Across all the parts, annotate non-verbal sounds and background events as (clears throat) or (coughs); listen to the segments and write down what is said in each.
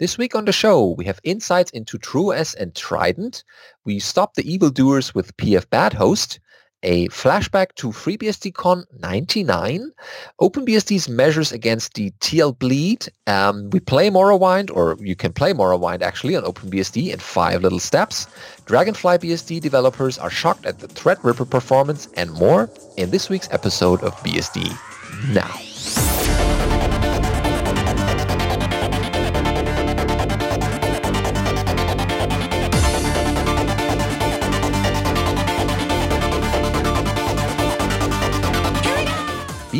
This week on the show, we have insights into TrueOS and Trident. We stop the evildoers with PF Bad Host, a flashback to FreeBSDCon 99, OpenBSD's measures against the TLBleed. Um, we play Morrowind, or you can play Morrowind actually on OpenBSD in five little steps. Dragonfly BSD developers are shocked at the Threadripper performance and more in this week's episode of BSD Now.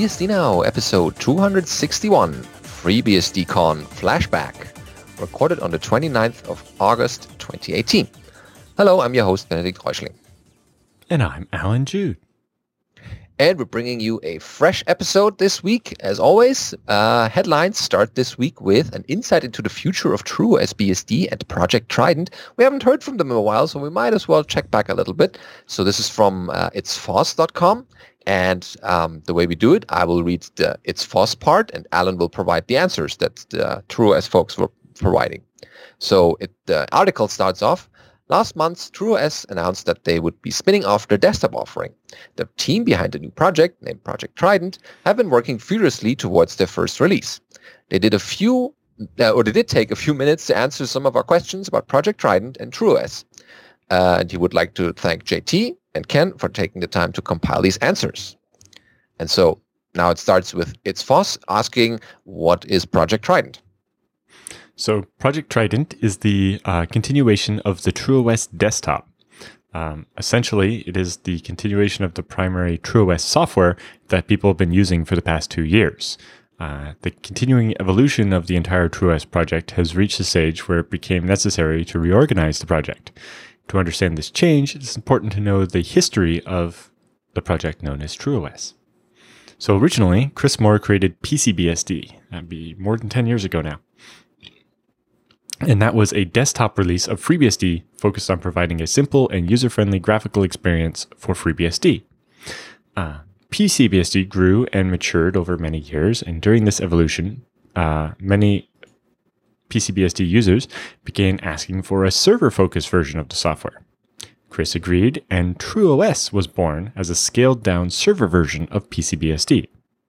BSD Now, episode 261, FreeBSDCon Flashback, recorded on the 29th of August 2018. Hello, I'm your host, Benedict Reuschling. And I'm Alan Jude. And we're bringing you a fresh episode this week. As always, uh, headlines start this week with an insight into the future of True BSD and Project Trident. We haven't heard from them in a while, so we might as well check back a little bit. So this is from uh, itsfoss.com. And um, the way we do it, I will read the It's FOSS part, and Alan will provide the answers that the TrueOS folks were providing. So it, the article starts off, Last month, TrueOS announced that they would be spinning off their desktop offering. The team behind the new project, named Project Trident, have been working furiously towards their first release. They did a few, uh, or they did take a few minutes to answer some of our questions about Project Trident and TrueOS. Uh, and he would like to thank JT and Ken for taking the time to compile these answers. And so now it starts with It's Foss asking, what is Project Trident? So Project Trident is the uh, continuation of the TrueOS desktop. Um, essentially, it is the continuation of the primary TrueOS software that people have been using for the past two years. Uh, the continuing evolution of the entire TrueOS project has reached a stage where it became necessary to reorganize the project. To understand this change, it's important to know the history of the project known as TrueOS. So originally, Kris Moore created PCBSD. That'd be more than 10 years ago now. And that was a desktop release of FreeBSD focused on providing a simple and user-friendly graphical experience for FreeBSD. Uh, PCBSD grew and matured over many years, and during this evolution, uh, many PCBSD users began asking for a server focused version of the software. Kris agreed, and TrueOS was born as a scaled down server version of PCBSD.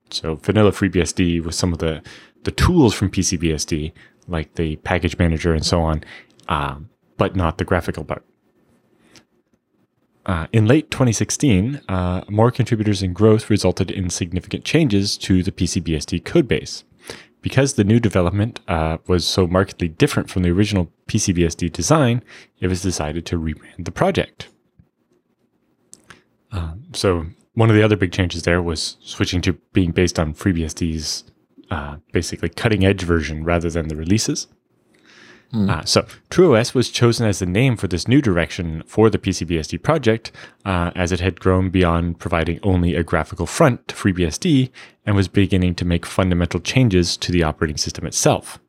So, vanilla FreeBSD with some of the, the tools from PCBSD, like the package manager and so on, um, but not the graphical part. Uh, in late 2016, uh, more contributors and growth resulted in significant changes to the PCBSD codebase because the new development uh, was so markedly different from the original PCBSD design, it was decided to rebrand the project. Uh, so one of the other big changes there was switching to being based on FreeBSD's uh, basically cutting edge version rather than the releases. Mm. Uh, so TrueOS was chosen as the name for this new direction for the PCBSD project, uh, as it had grown beyond providing only a graphical front to FreeBSD and was beginning to make fundamental changes to the operating system itself.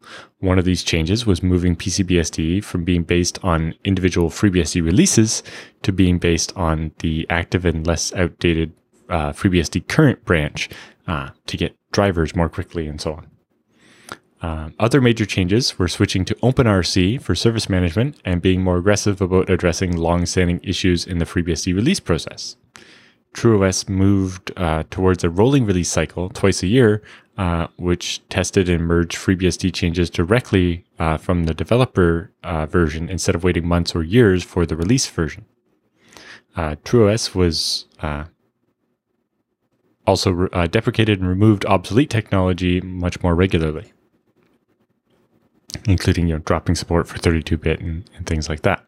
One of these changes was moving PCBSD from being based on individual FreeBSD releases to being based on the active and less outdated uh, FreeBSD current branch uh, to get drivers more quickly and so on. Uh, other major changes were switching to OpenRC for service management and being more aggressive about addressing long-standing issues in the FreeBSD release process. TrueOS moved uh, towards a rolling release cycle twice a year, uh, which tested and merged FreeBSD changes directly uh, from the developer uh, version instead of waiting months or years for the release version. Uh, TrueOS was also re- deprecated and removed obsolete technology much more regularly including you know dropping support for 32-bit and, and things like that.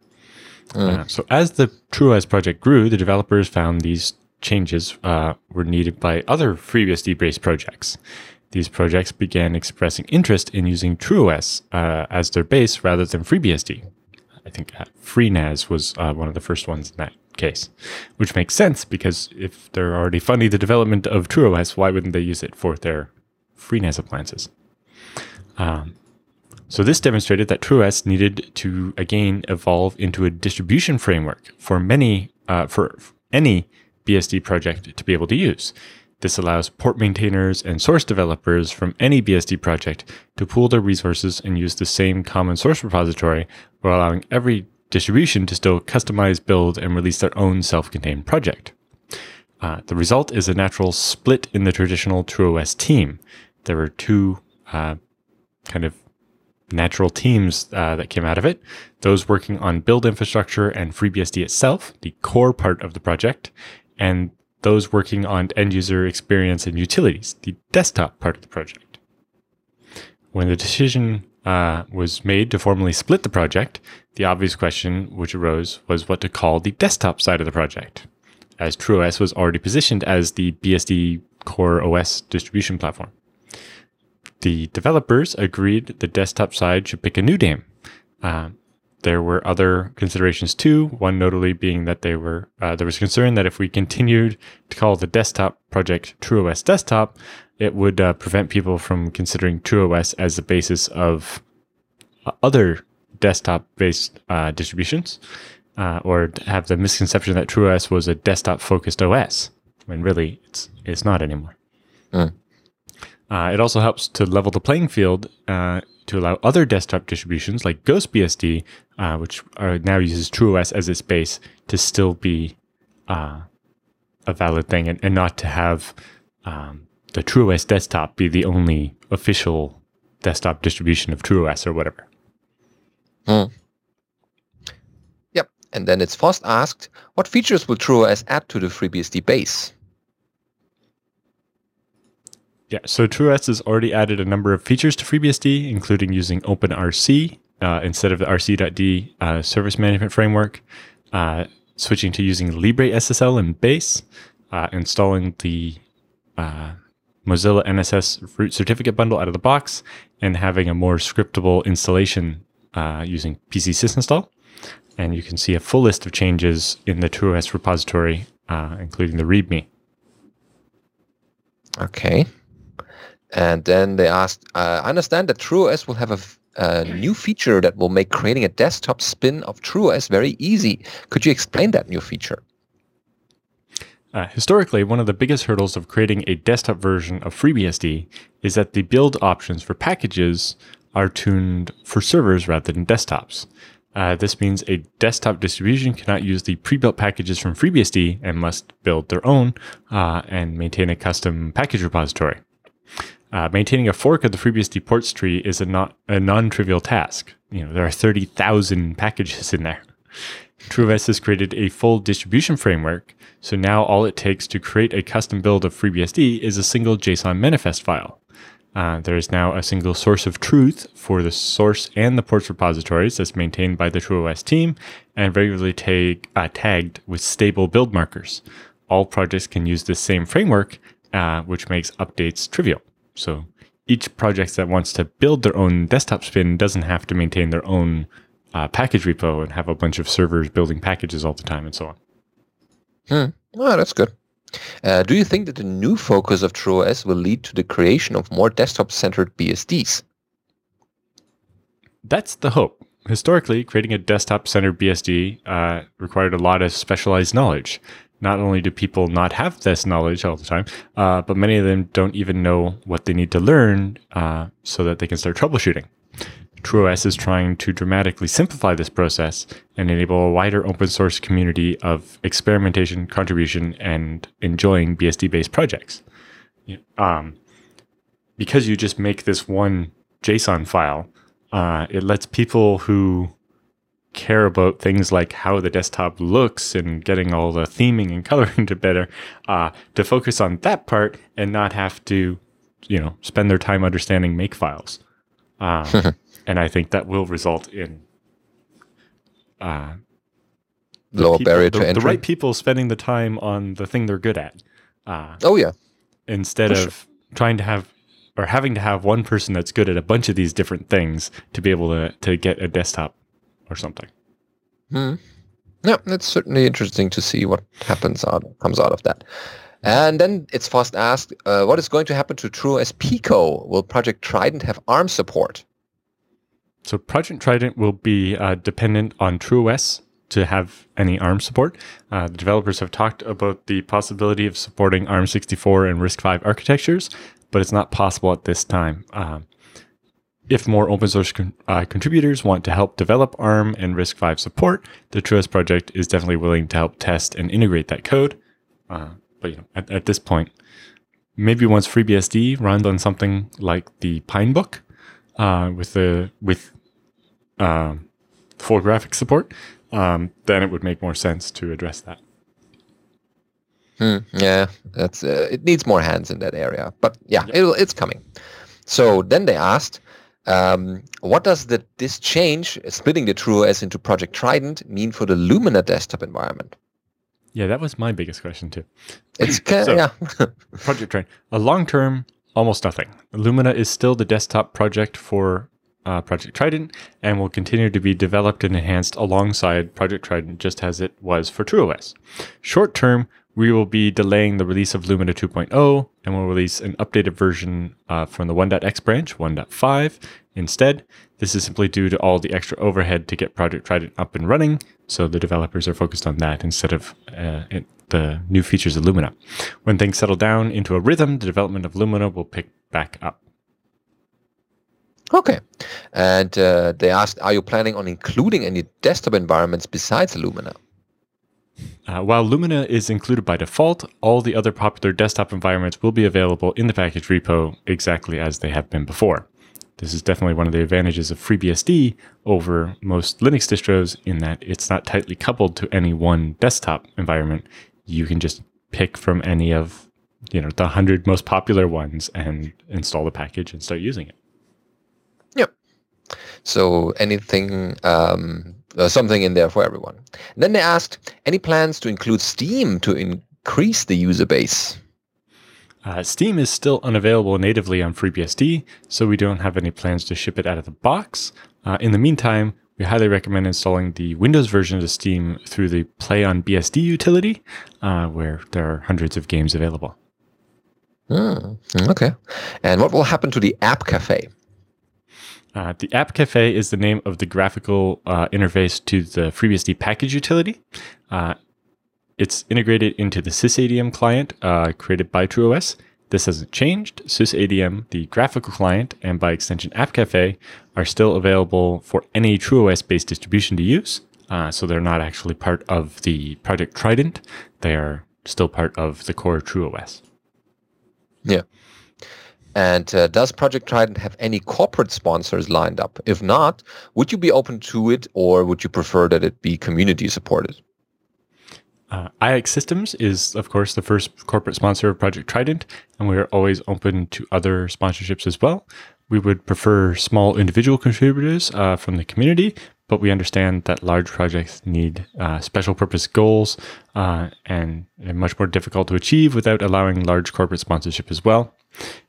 Mm. Uh, so as the TrueOS project grew, the developers found these changes uh, were needed by other FreeBSD-based projects. These projects began expressing interest in using TrueOS uh, as their base rather than FreeBSD. I think uh, FreeNAS was uh, one of the first ones in that case, which makes sense because if they're already funding the development of TrueOS, why wouldn't they use it for their FreeNAS appliances? Um, so this demonstrated that TrueOS needed to again evolve into a distribution framework for many uh, for any BSD project to be able to use. This allows port maintainers and source developers from any BSD project to pool their resources and use the same common source repository while allowing every distribution to still customize, build, and release their own self contained project. Uh, the result is a natural split in the traditional TrueOS team. There were two uh, kind of natural teams uh, that came out of it those working on build infrastructure and FreeBSD itself, the core part of the project, and those working on end user experience and utilities, the desktop part of the project. When the decision uh, was made to formally split the project, the obvious question which arose was what to call the desktop side of the project, as TrueOS was already positioned as the BSD core OS distribution platform. The developers agreed the desktop side should pick a new name. Uh, there were other considerations too. One notably being that they were uh, there was concern that if we continued to call the desktop project TrueOS Desktop, it would uh, prevent people from considering TrueOS as the basis of uh, other desktop-based uh, distributions, uh, or have the misconception that TrueOS was a desktop-focused OS, when really it's it's not anymore. Mm. It also helps to level the playing field to allow other desktop distributions like GhostBSD, uh, which are now uses TrueOS as its base, to still be uh, a valid thing and, and, not to have um, the TrueOS desktop be the only official desktop distribution of TrueOS or whatever. Hmm. Yep. And then It's FOSS asked, what features will TrueOS add to the FreeBSD base? Yeah, so TrueOS has already added a number of features to FreeBSD, including using OpenRC uh, instead of the RC.D uh, service management framework, uh, switching to using LibreSSL and Base, uh, installing the uh, Mozilla NSS root certificate bundle out of the box, and having a more scriptable installation uh, using PC sysinstall. And you can see a full list of changes in the TrueOS repository, including the README. Okay. And then they asked, uh, I understand that TrueOS will have a, new feature that will make creating a desktop spin of TrueOS very easy. Could you explain that new feature? Uh, historically, one of the biggest hurdles of creating a desktop version of FreeBSD is that the build options for packages are tuned for servers rather than desktops. Uh, this means a desktop distribution cannot use the pre-built packages from FreeBSD and must build their own uh, and maintain a custom package repository. Uh, maintaining a fork of the FreeBSD ports tree is a not a non-trivial task. You know, there are 30,000 packages in there. (laughs) TrueOS has created a full distribution framework, so now all it takes to create a custom build of FreeBSD is a single JSON manifest file. Uh, there is now a single source of truth for the source and the ports repositories that's maintained by the TrueOS team and regularly tag, uh, tagged with stable build markers. All projects can use this same framework, uh, which makes updates trivial. So each project that wants to build their own desktop spin doesn't have to maintain their own uh, package repo and have a bunch of servers building packages all the time and so on. Hmm. Oh, that's good. Uh, do you think that the new focus of TrueOS will lead to the creation of more desktop-centered BSDs? That's the hope. Historically, creating a desktop-centered BSD uh, required a lot of specialized knowledge not only do people not have this knowledge all the time, uh, but many of them don't even know what they need to learn uh, so that they can start troubleshooting. TrueOS is trying to dramatically simplify this process and enable a wider open source community of experimentation, contribution, and enjoying BSD based projects. Um, because you just make this one JSON file, uh, it lets people who care about things like how the desktop looks and getting all the theming and (laughs) coloring to better uh, to focus on that part and not have to you know spend their time understanding make files. Um, (laughs) and i think that will result in uh, lower people, barrier to the, entry. the right people spending the time on the thing they're good at. Uh, oh yeah. instead For of sure. trying to have or having to have one person that's good at a bunch of these different things to be able to to get a desktop or something. Hmm. Yeah, it's certainly interesting to see what happens out comes out of that. And then It's FOSS asked, uh, what is going to happen to TrueOS Pico? Will Project Trident have ARM support? So Project Trident will be uh, dependent on TrueOS to have any ARM support. Uh, the developers have talked about the possibility of supporting ARM64 and RISC-V architectures, but it's not possible at this time. Um, if more open source con- uh, contributors want to help develop ARM and RISC-V support, the TrueOS project is definitely willing to help test and integrate that code. Uh, but you know, at, at, this point, maybe once FreeBSD runs on something like the Pinebook uh, with the with um, full graphics support, um, then it would make more sense to address that. Hmm, yeah, that's uh, it needs more hands in that area, but yeah, yep. it's coming. So then they asked, um, what does the, this change, splitting the TrueOS into Project Trident, mean for the Lumina desktop environment? Yeah, that was my biggest question too. It's (coughs) so, yeah. (laughs) Project Trident. A long term, almost nothing. Lumina is still the desktop project for uh, Project Trident and will continue to be developed and enhanced alongside Project Trident, just as it was for TrueOS. Short term, we will be delaying the release of Lumina 2.0 and we'll release an updated version uh, from the 1.x branch, 1.5 instead. This is simply due to all the extra overhead to get Project Trident up and running, so the developers are focused on that instead of uh, it, the new features of Lumina. When things settle down into a rhythm, the development of Lumina will pick back up. Okay. And uh, they asked, are you planning on including any desktop environments besides Lumina? Uh, while Lumina is included by default, all the other popular desktop environments will be available in the package repo exactly as they have been before. This is definitely one of the advantages of FreeBSD over most Linux distros in that it's not tightly coupled to any one desktop environment. You can just pick from any of you know the 100 most popular ones and install the package and start using it. Yep. So anything um, uh, something in there for everyone. And then they asked, any plans to include Steam to increase the user base? Uh, Steam is still unavailable natively on FreeBSD, so we don't have any plans to ship it out of the box. Uh, in the meantime, we highly recommend installing the Windows version of Steam through the PlayOnBSD utility, uh, where there are hundreds of games available. Mm, okay. And what will happen to the App Cafe? Uh, the App Cafe is the name of the graphical uh, interface to the FreeBSD package utility. Uh, it's integrated into the SysADM client uh, created by TrueOS. This hasn't changed. SysADM, the graphical client, and by extension App Cafe are still available for any TrueOS based distribution to use. Uh, so they're not actually part of the Project Trident. They are still part of the core TrueOS. Yeah. And uh, does Project Trident have any corporate sponsors lined up? If not, would you be open to it or would you prefer that it be community supported? Uh, iXsystems is, of course, the first corporate sponsor of Project Trident, and we are always open to other sponsorships as well. We would prefer small individual contributors uh, from the community, but we understand that large projects need uh, special purpose goals uh, and are much more difficult to achieve without allowing large corporate sponsorship as well.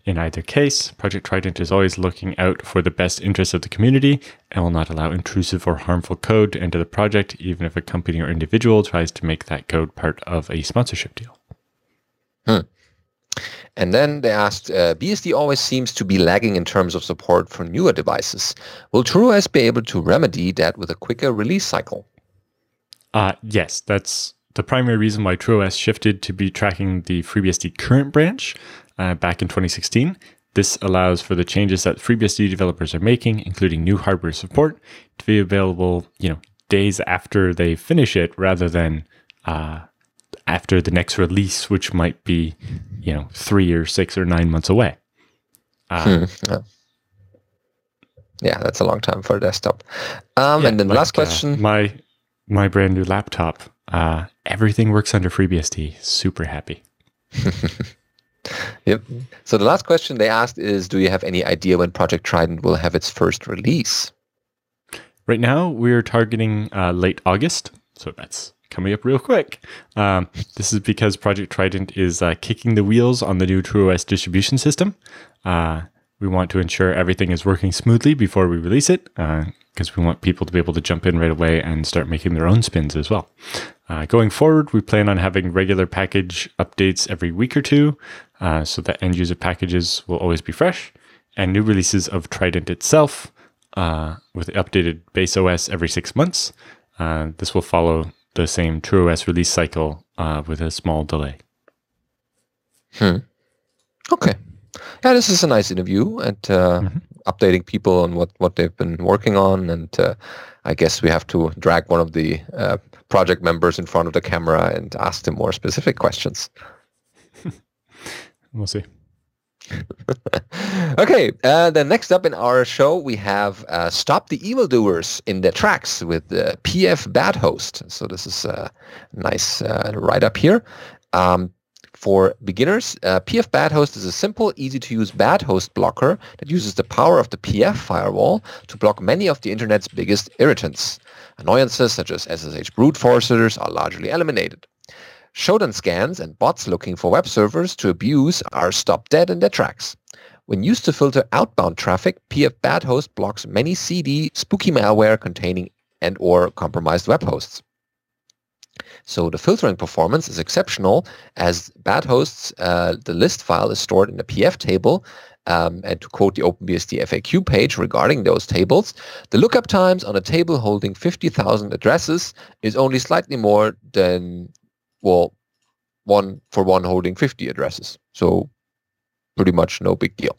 In either case, Project Trident is always looking out for the best interests of the community and will not allow intrusive or harmful code to enter the project, even if a company or individual tries to make that code part of a sponsorship deal. Hmm. And then they asked, uh, BSD always seems to be lagging in terms of support for newer devices. Will TrueOS be able to remedy that with a quicker release cycle? Uh, yes, that's the primary reason why TrueOS shifted to be tracking the FreeBSD current branch uh, back in 2016. This allows for the changes that FreeBSD developers are making, including new hardware support, to be available, you know, days after they finish it, rather than uh, after the next release, which might be, you know, three or six or nine months away. Uh, hmm. yeah. yeah. that's a long time for a desktop. Um, yeah, and then the like, last uh, question. my my brand new laptop, uh, everything works under FreeBSD. Super happy. (laughs) Yep. So the last question they asked is, do you have any idea when Project Trident will have its first release? Right now, we're targeting uh, late August, so that's coming up real quick. Um, this is because Project Trident is uh, kicking the wheels on the new TrueOS distribution system. Uh, we want to ensure everything is working smoothly before we release it, because uh, we want people to be able to jump in right away and start making their own spins as well. Uh, going forward, we plan on having regular package updates every week or two uh, so that end user packages will always be fresh, and new releases of Trident itself uh, with updated base OS every six months. Uh, this will follow the same TrueOS release cycle uh, with a small delay. Hmm. Okay. Yeah, this is a nice interview and uh, mm-hmm. updating people on what, what they've been working on. And uh, I guess we have to drag one of the uh, project members in front of the camera and ask them more specific questions. (laughs) we'll see. (laughs) okay, uh, then next up in our show, we have uh, Stop the Evildoers in their tracks with the PF Bad Host. So this is a nice uh, write-up here. Um, for beginners, uh, PF Bad Host is a simple, easy-to-use bad host blocker that uses the power of the PF firewall to block many of the internet's biggest irritants. Annoyances such as SSH brute forcers are largely eliminated. Shodan scans and bots looking for web servers to abuse are stopped dead in their tracks. When used to filter outbound traffic, PF Bad Host blocks many CD spooky malware containing and or compromised web hosts. So the filtering performance is exceptional as bad hosts, uh, the list file is stored in a PF table um, and to quote the OpenBSD FAQ page regarding those tables, the lookup times on a table holding 50,000 addresses is only slightly more than well, one for one holding 50 addresses. So pretty much no big deal.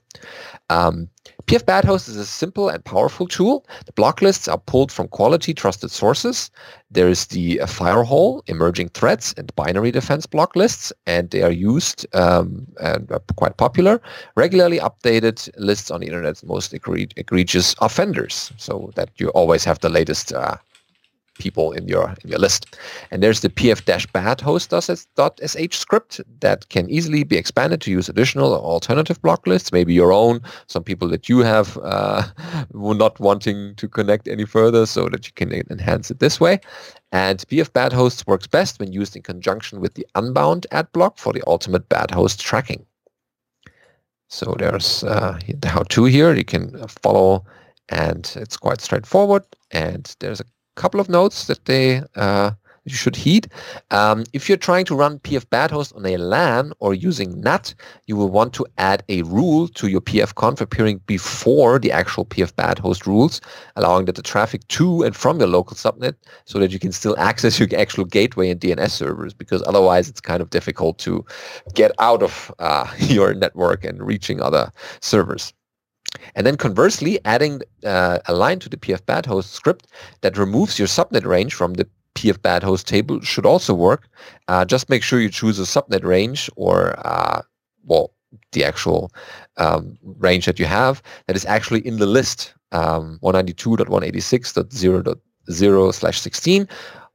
Um, PF Bad Host is a simple and powerful tool. The block lists are pulled from quality trusted sources. There is the uh, FireHOL, emerging threats, and binary defense block lists, and they are used um, and are quite popular. Regularly updated lists on the internet's most egregious offenders, so that you always have the latest uh, people in your in your list. And there's the pf-bad host.sh script that can easily be expanded to use additional or alternative block lists, maybe your own, some people that you have uh, (laughs) not wanting to connect any further so that you can enhance it this way. And pf bad hosts works best when used in conjunction with the unbound ad block for the ultimate bad host tracking. So there's uh, the how-to here. You can follow and it's quite straightforward. And there's a couple of notes that they uh, you should heed. Um, if you're trying to run PF bad host on a LAN or using NAT, you will want to add a rule to your pfconf appearing before the actual PF bad host rules, allowing that the traffic to and from your local subnet so that you can still access your actual gateway and DNS servers because otherwise it's kind of difficult to get out of uh, (laughs) your network and reaching other servers. And then conversely, adding uh, a line to the pf host script that removes your subnet range from the pf host table should also work. Uh, just make sure you choose a subnet range or, uh, well, the actual um, range that you have that is actually in the list um, 192.186.0.0 slash 16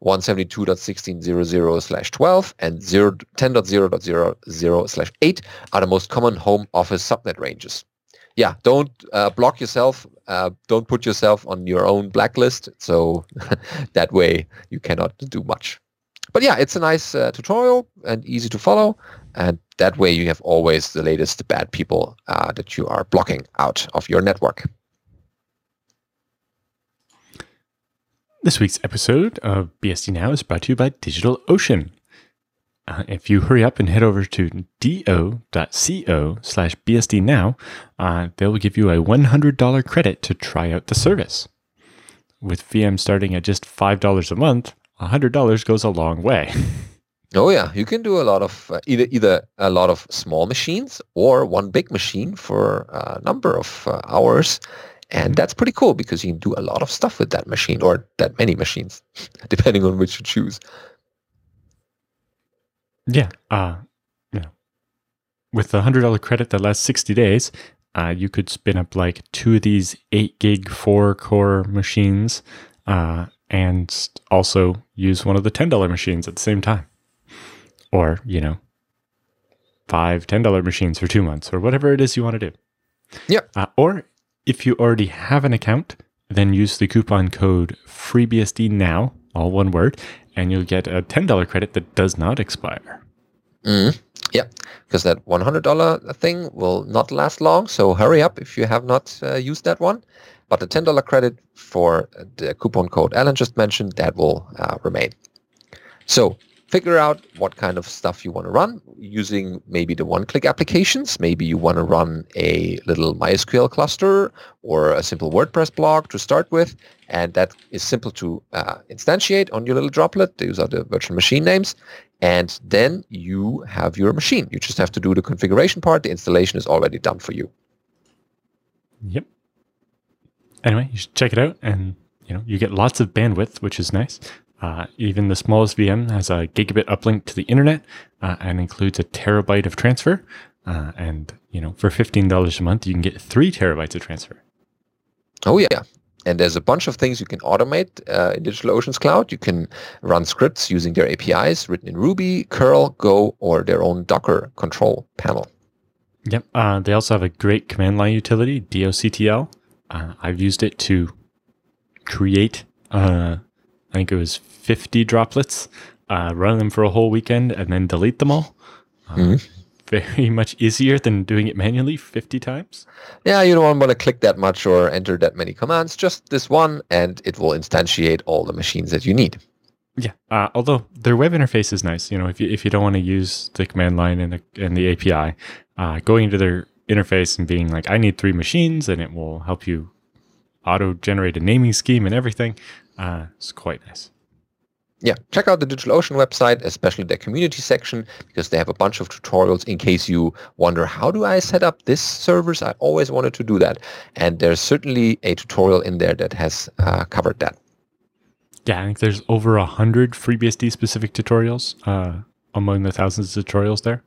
172.16.00 slash 12 and 10.0.00 slash 8 are the most common home office subnet ranges yeah, don't uh, block yourself. Uh, don't put yourself on your own blacklist. So (laughs) that way you cannot do much. But yeah, it's a nice uh, tutorial and easy to follow. And that way you have always the latest bad people uh, that you are blocking out of your network. This week's episode of BSD Now is brought to you by DigitalOcean. Uh, if you hurry up and head over to do.co slash BSD now, uh, they will give you a $100 credit to try out the service. With VM starting at just $5 a month, $100 goes a long way. (laughs) Oh yeah, you can do a lot of uh, either either a lot of small machines or one big machine for a number of uh, hours, and that's pretty cool because you can do a lot of stuff with that machine or that many machines, (laughs) depending on which you choose. Yeah. Uh, yeah. With a hundred dollar credit that lasts sixty days, uh, you could spin up like two of these eight gig four core machines, uh, and also use one of the ten dollar machines at the same time, or you know, five ten dollar machines for two months, or whatever it is you want to do. Yeah. Uh, or if you already have an account, then use the coupon code FreeBSD now, all one word, and you'll get a $10 credit that does not expire. Mm, yeah, because that $100 thing will not last long. So hurry up if you have not uh, used that one. But the $10 credit for the coupon code Alan just mentioned, that will uh, remain. So figure out what kind of stuff you want to run using maybe the one-click applications. Maybe you want to run a little MySQL cluster or a simple WordPress blog to start with. And that is simple to uh, instantiate on your little droplet. These are the virtual machine names. And then you have your machine. You just have to do the configuration part. The installation is already done for you. Yep. Anyway, you should check it out, and you know you get lots of bandwidth, which is nice. Uh, even the smallest VM has a gigabit uplink to the internet uh, and includes a terabyte of transfer. Uh, and you know, for fifteen dollars a month, you can get three terabytes of transfer. Oh yeah, and there's a bunch of things you can automate uh, in DigitalOcean's cloud. You can run scripts using their APIs written in Ruby, curl, Go, or their own Docker control panel. Yep. Uh, they also have a great command line utility, doctl. Uh, I've used it to create, uh, I think it was 50 droplets, uh, run them for a whole weekend, and then delete them all. Uh, mm-hmm. Very (laughs) much easier than doing it manually 50 times. Yeah, you don't want to click that much or enter that many commands. Just this one, and it will instantiate all the machines that you need. Yeah. Uh, although their web interface is nice, you know, if you if you don't want to use the command line and the and the API, uh, going into their interface and being like, I need three machines, and it will help you auto generate a naming scheme and everything. Uh, it's quite nice. Yeah, check out the DigitalOcean website, especially their community section, because they have a bunch of tutorials in case you wonder, how do I set up this servers? I always wanted to do that. And there's certainly a tutorial in there that has uh, covered that. Yeah, I think there's over a hundred FreeBSD specific tutorials uh, among the thousands of tutorials there.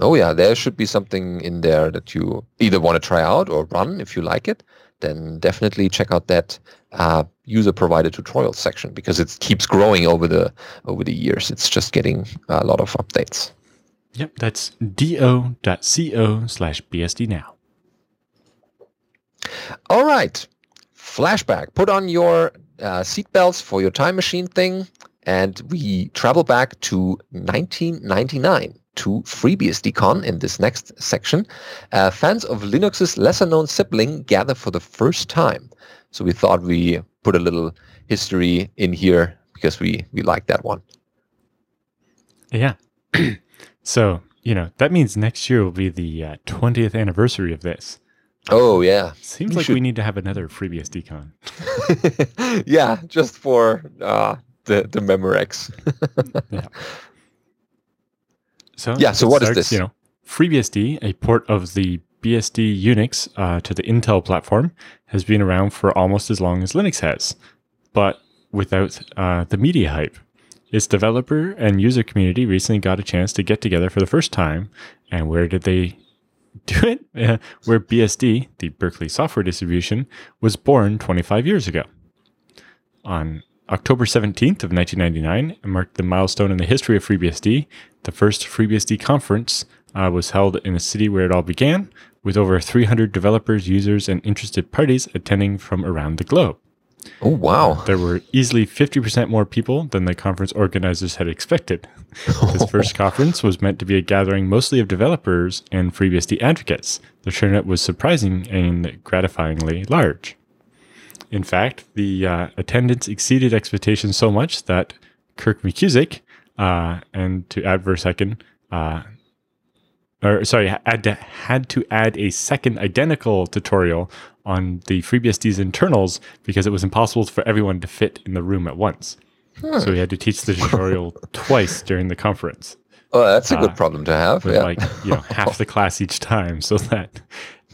Oh yeah, there should be something in there that you either want to try out or run if you like it. Then definitely check out that uh, user-provided tutorial section because it keeps growing over the over the years. It's just getting a lot of updates. Yep, that's do.co slash bsd now. All right, flashback. Put on your uh, seatbelts for your time machine thing, and we travel back to 1999 to FreeBSDCon in this next section. Uh, fans of Linux's lesser-known sibling gather for the first time. So we thought we put a little history in here because we, we like that one. Yeah. (clears throat) so, you know, that means next year will be the uh, 20th anniversary of this. Oh, yeah. Seems we like should... we need to have another FreeBSDCon. (laughs) yeah, just for uh, the, the Memorex. (laughs) yeah. So yeah. So what starts, is this? You know, FreeBSD, a port of the BSD Unix uh, to the Intel platform, has been around for almost as long as Linux has, but without uh, the media hype. Its developer and user community recently got a chance to get together for the first time. And where did they (laughs) do it? (laughs) Where BSD, the Berkeley software distribution, was born 25 years ago. On October 17th of 1999 marked the milestone in the history of FreeBSD. The first FreeBSD conference uh, was held in a city where it all began, with over 300 developers, users, and interested parties attending from around the globe. Oh, wow. There were easily 50% more people than the conference organizers had expected. (laughs) this first conference was meant to be a gathering mostly of developers and FreeBSD advocates. The turnout was surprising and gratifyingly large. In fact, the uh, attendance exceeded expectations so much that Kirk McKusick, uh, and to add for a second, uh, or sorry, had to, had to add a second identical tutorial on the FreeBSD's internals because it was impossible for everyone to fit in the room at once. Hmm. So he had to teach the tutorial (laughs) twice during the conference. Oh, that's a good uh, problem to have. With yeah. like you know half the class each time, so that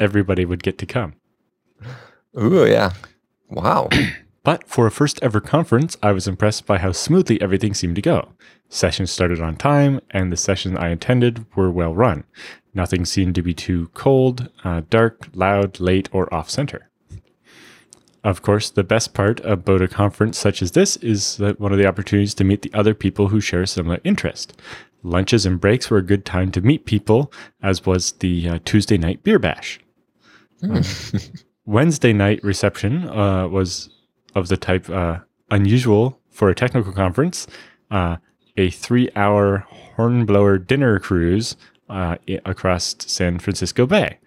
everybody would get to come. Ooh, yeah. Wow. (clears throat) but for a first ever conference, I was impressed by how smoothly everything seemed to go. Sessions started on time, and the sessions I attended were well run. Nothing seemed to be too cold, uh, dark, loud, late, or off center. Of course, the best part about a conference such as this is that one of the opportunities to meet the other people who share a similar interest. Lunches and breaks were a good time to meet people, as was the uh, Tuesday night beer bash. Mm. (laughs) Wednesday night reception uh, was of the type uh, unusual for a technical conference. Uh, a three-hour hornblower dinner cruise uh, across San Francisco Bay.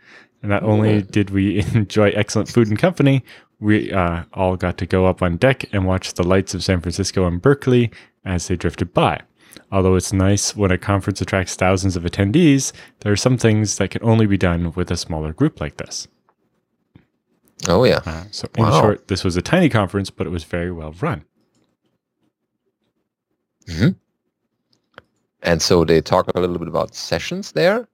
And not only did we (laughs) enjoy excellent food and company, we uh, all got to go up on deck and watch the lights of San Francisco and Berkeley as they drifted by. Although it's nice when a conference attracts thousands of attendees, there are some things that can only be done with a smaller group like this. Oh yeah. Uh, so in Wow. short, this was a tiny conference, but it was very well run. And so they talk a little bit about sessions there.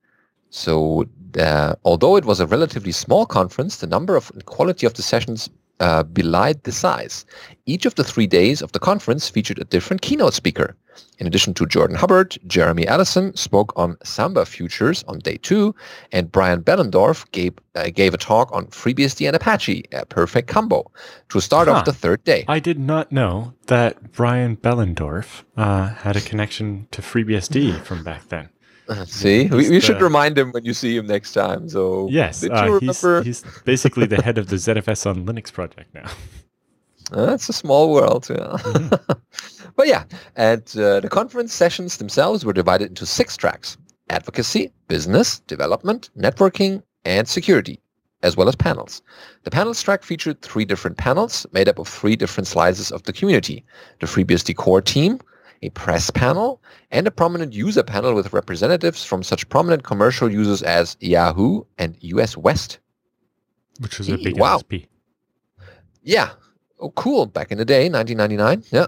So uh, although it was a relatively small conference, the number of and quality of the sessions uh, belied the size. Each of the three days of the conference featured a different keynote speaker. In addition to Jordan Hubbard, Jeremy Allison spoke on Samba futures on day two, and Brian Behlendorf gave, uh, gave a talk on FreeBSD and Apache, a perfect combo, to start Huh. off the third day. I did not know that Brian Behlendorf uh, had a connection to FreeBSD from back then. (laughs) See, we, we should uh, remind him when you see him next time. So Yes, uh, he's, he's basically the head of the ZFS on Linux project now. (laughs) That's a small world, yeah. Mm-hmm. (laughs) but yeah, and uh, the conference sessions themselves were divided into six tracks: advocacy, business, development, networking, and security, as well as panels. The panels track featured three different panels made up of three different slices of the community: the FreeBSD core team, a press panel, and a prominent user panel with representatives from such prominent commercial users as Yahoo and US West. Which was a big wow. MSP. Yeah. Oh, cool. Back in the day, 1999. Yeah.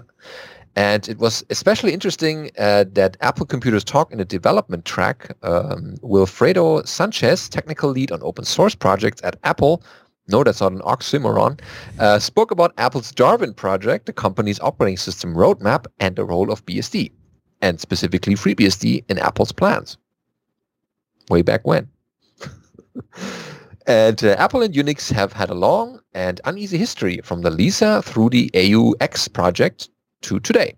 And it was especially interesting uh, that Apple Computers Talk in the development track, um, Wilfredo Sanchez, technical lead on open source projects at Apple, no, that's not an oxymoron, uh, spoke about Apple's Darwin project, the company's operating system roadmap, and the role of BSD, and specifically FreeBSD in Apple's plans. Way back when. (laughs) And uh, Apple and Unix have had a long and uneasy history from the Lisa through the AUX project to today.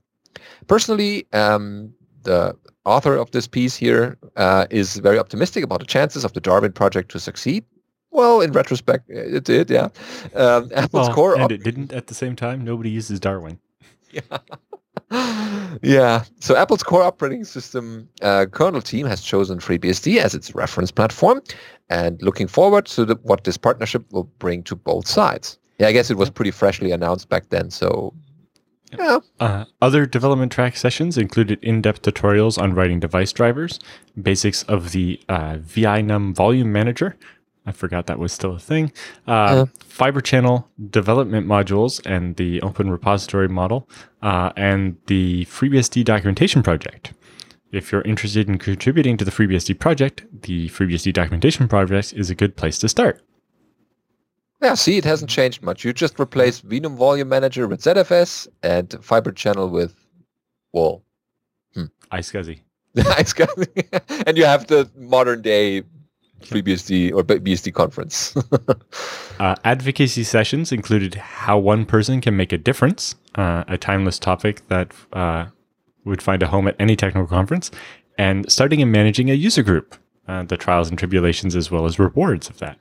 Personally, um, the author of this piece here uh, is very optimistic about the chances of the Darwin project to succeed. Well, in retrospect, it did, yeah. Um, Apple's Well, core and op- it didn't at the same time. Nobody uses Darwin. (laughs) yeah. yeah. So Apple's core operating system uh, kernel team has chosen FreeBSD as its reference platform, and looking forward to the, what this partnership will bring to both sides. Yeah, I guess it was pretty freshly announced back then. So, yeah, Uh, other development track sessions included in-depth tutorials on writing device drivers, basics of the uh, VINUM volume manager. I forgot that was still a thing. Uh, Fiber channel development modules and the open repository model, uh, and the FreeBSD documentation project. If you're interested in contributing to the FreeBSD project, the FreeBSD documentation project is a good place to start. Yeah. See, it hasn't changed much. You just replace Vinum Volume Manager with ZFS and Fiber Channel with Wall. iSCSI. Nice guy. and you have the modern day FreeBSD or BSD conference. (laughs) Uh, advocacy sessions included how one person can make a difference, uh, a timeless topic that uh, would find a home at any technical conference, and starting and managing a user group, uh, the trials and tribulations as well as rewards of that.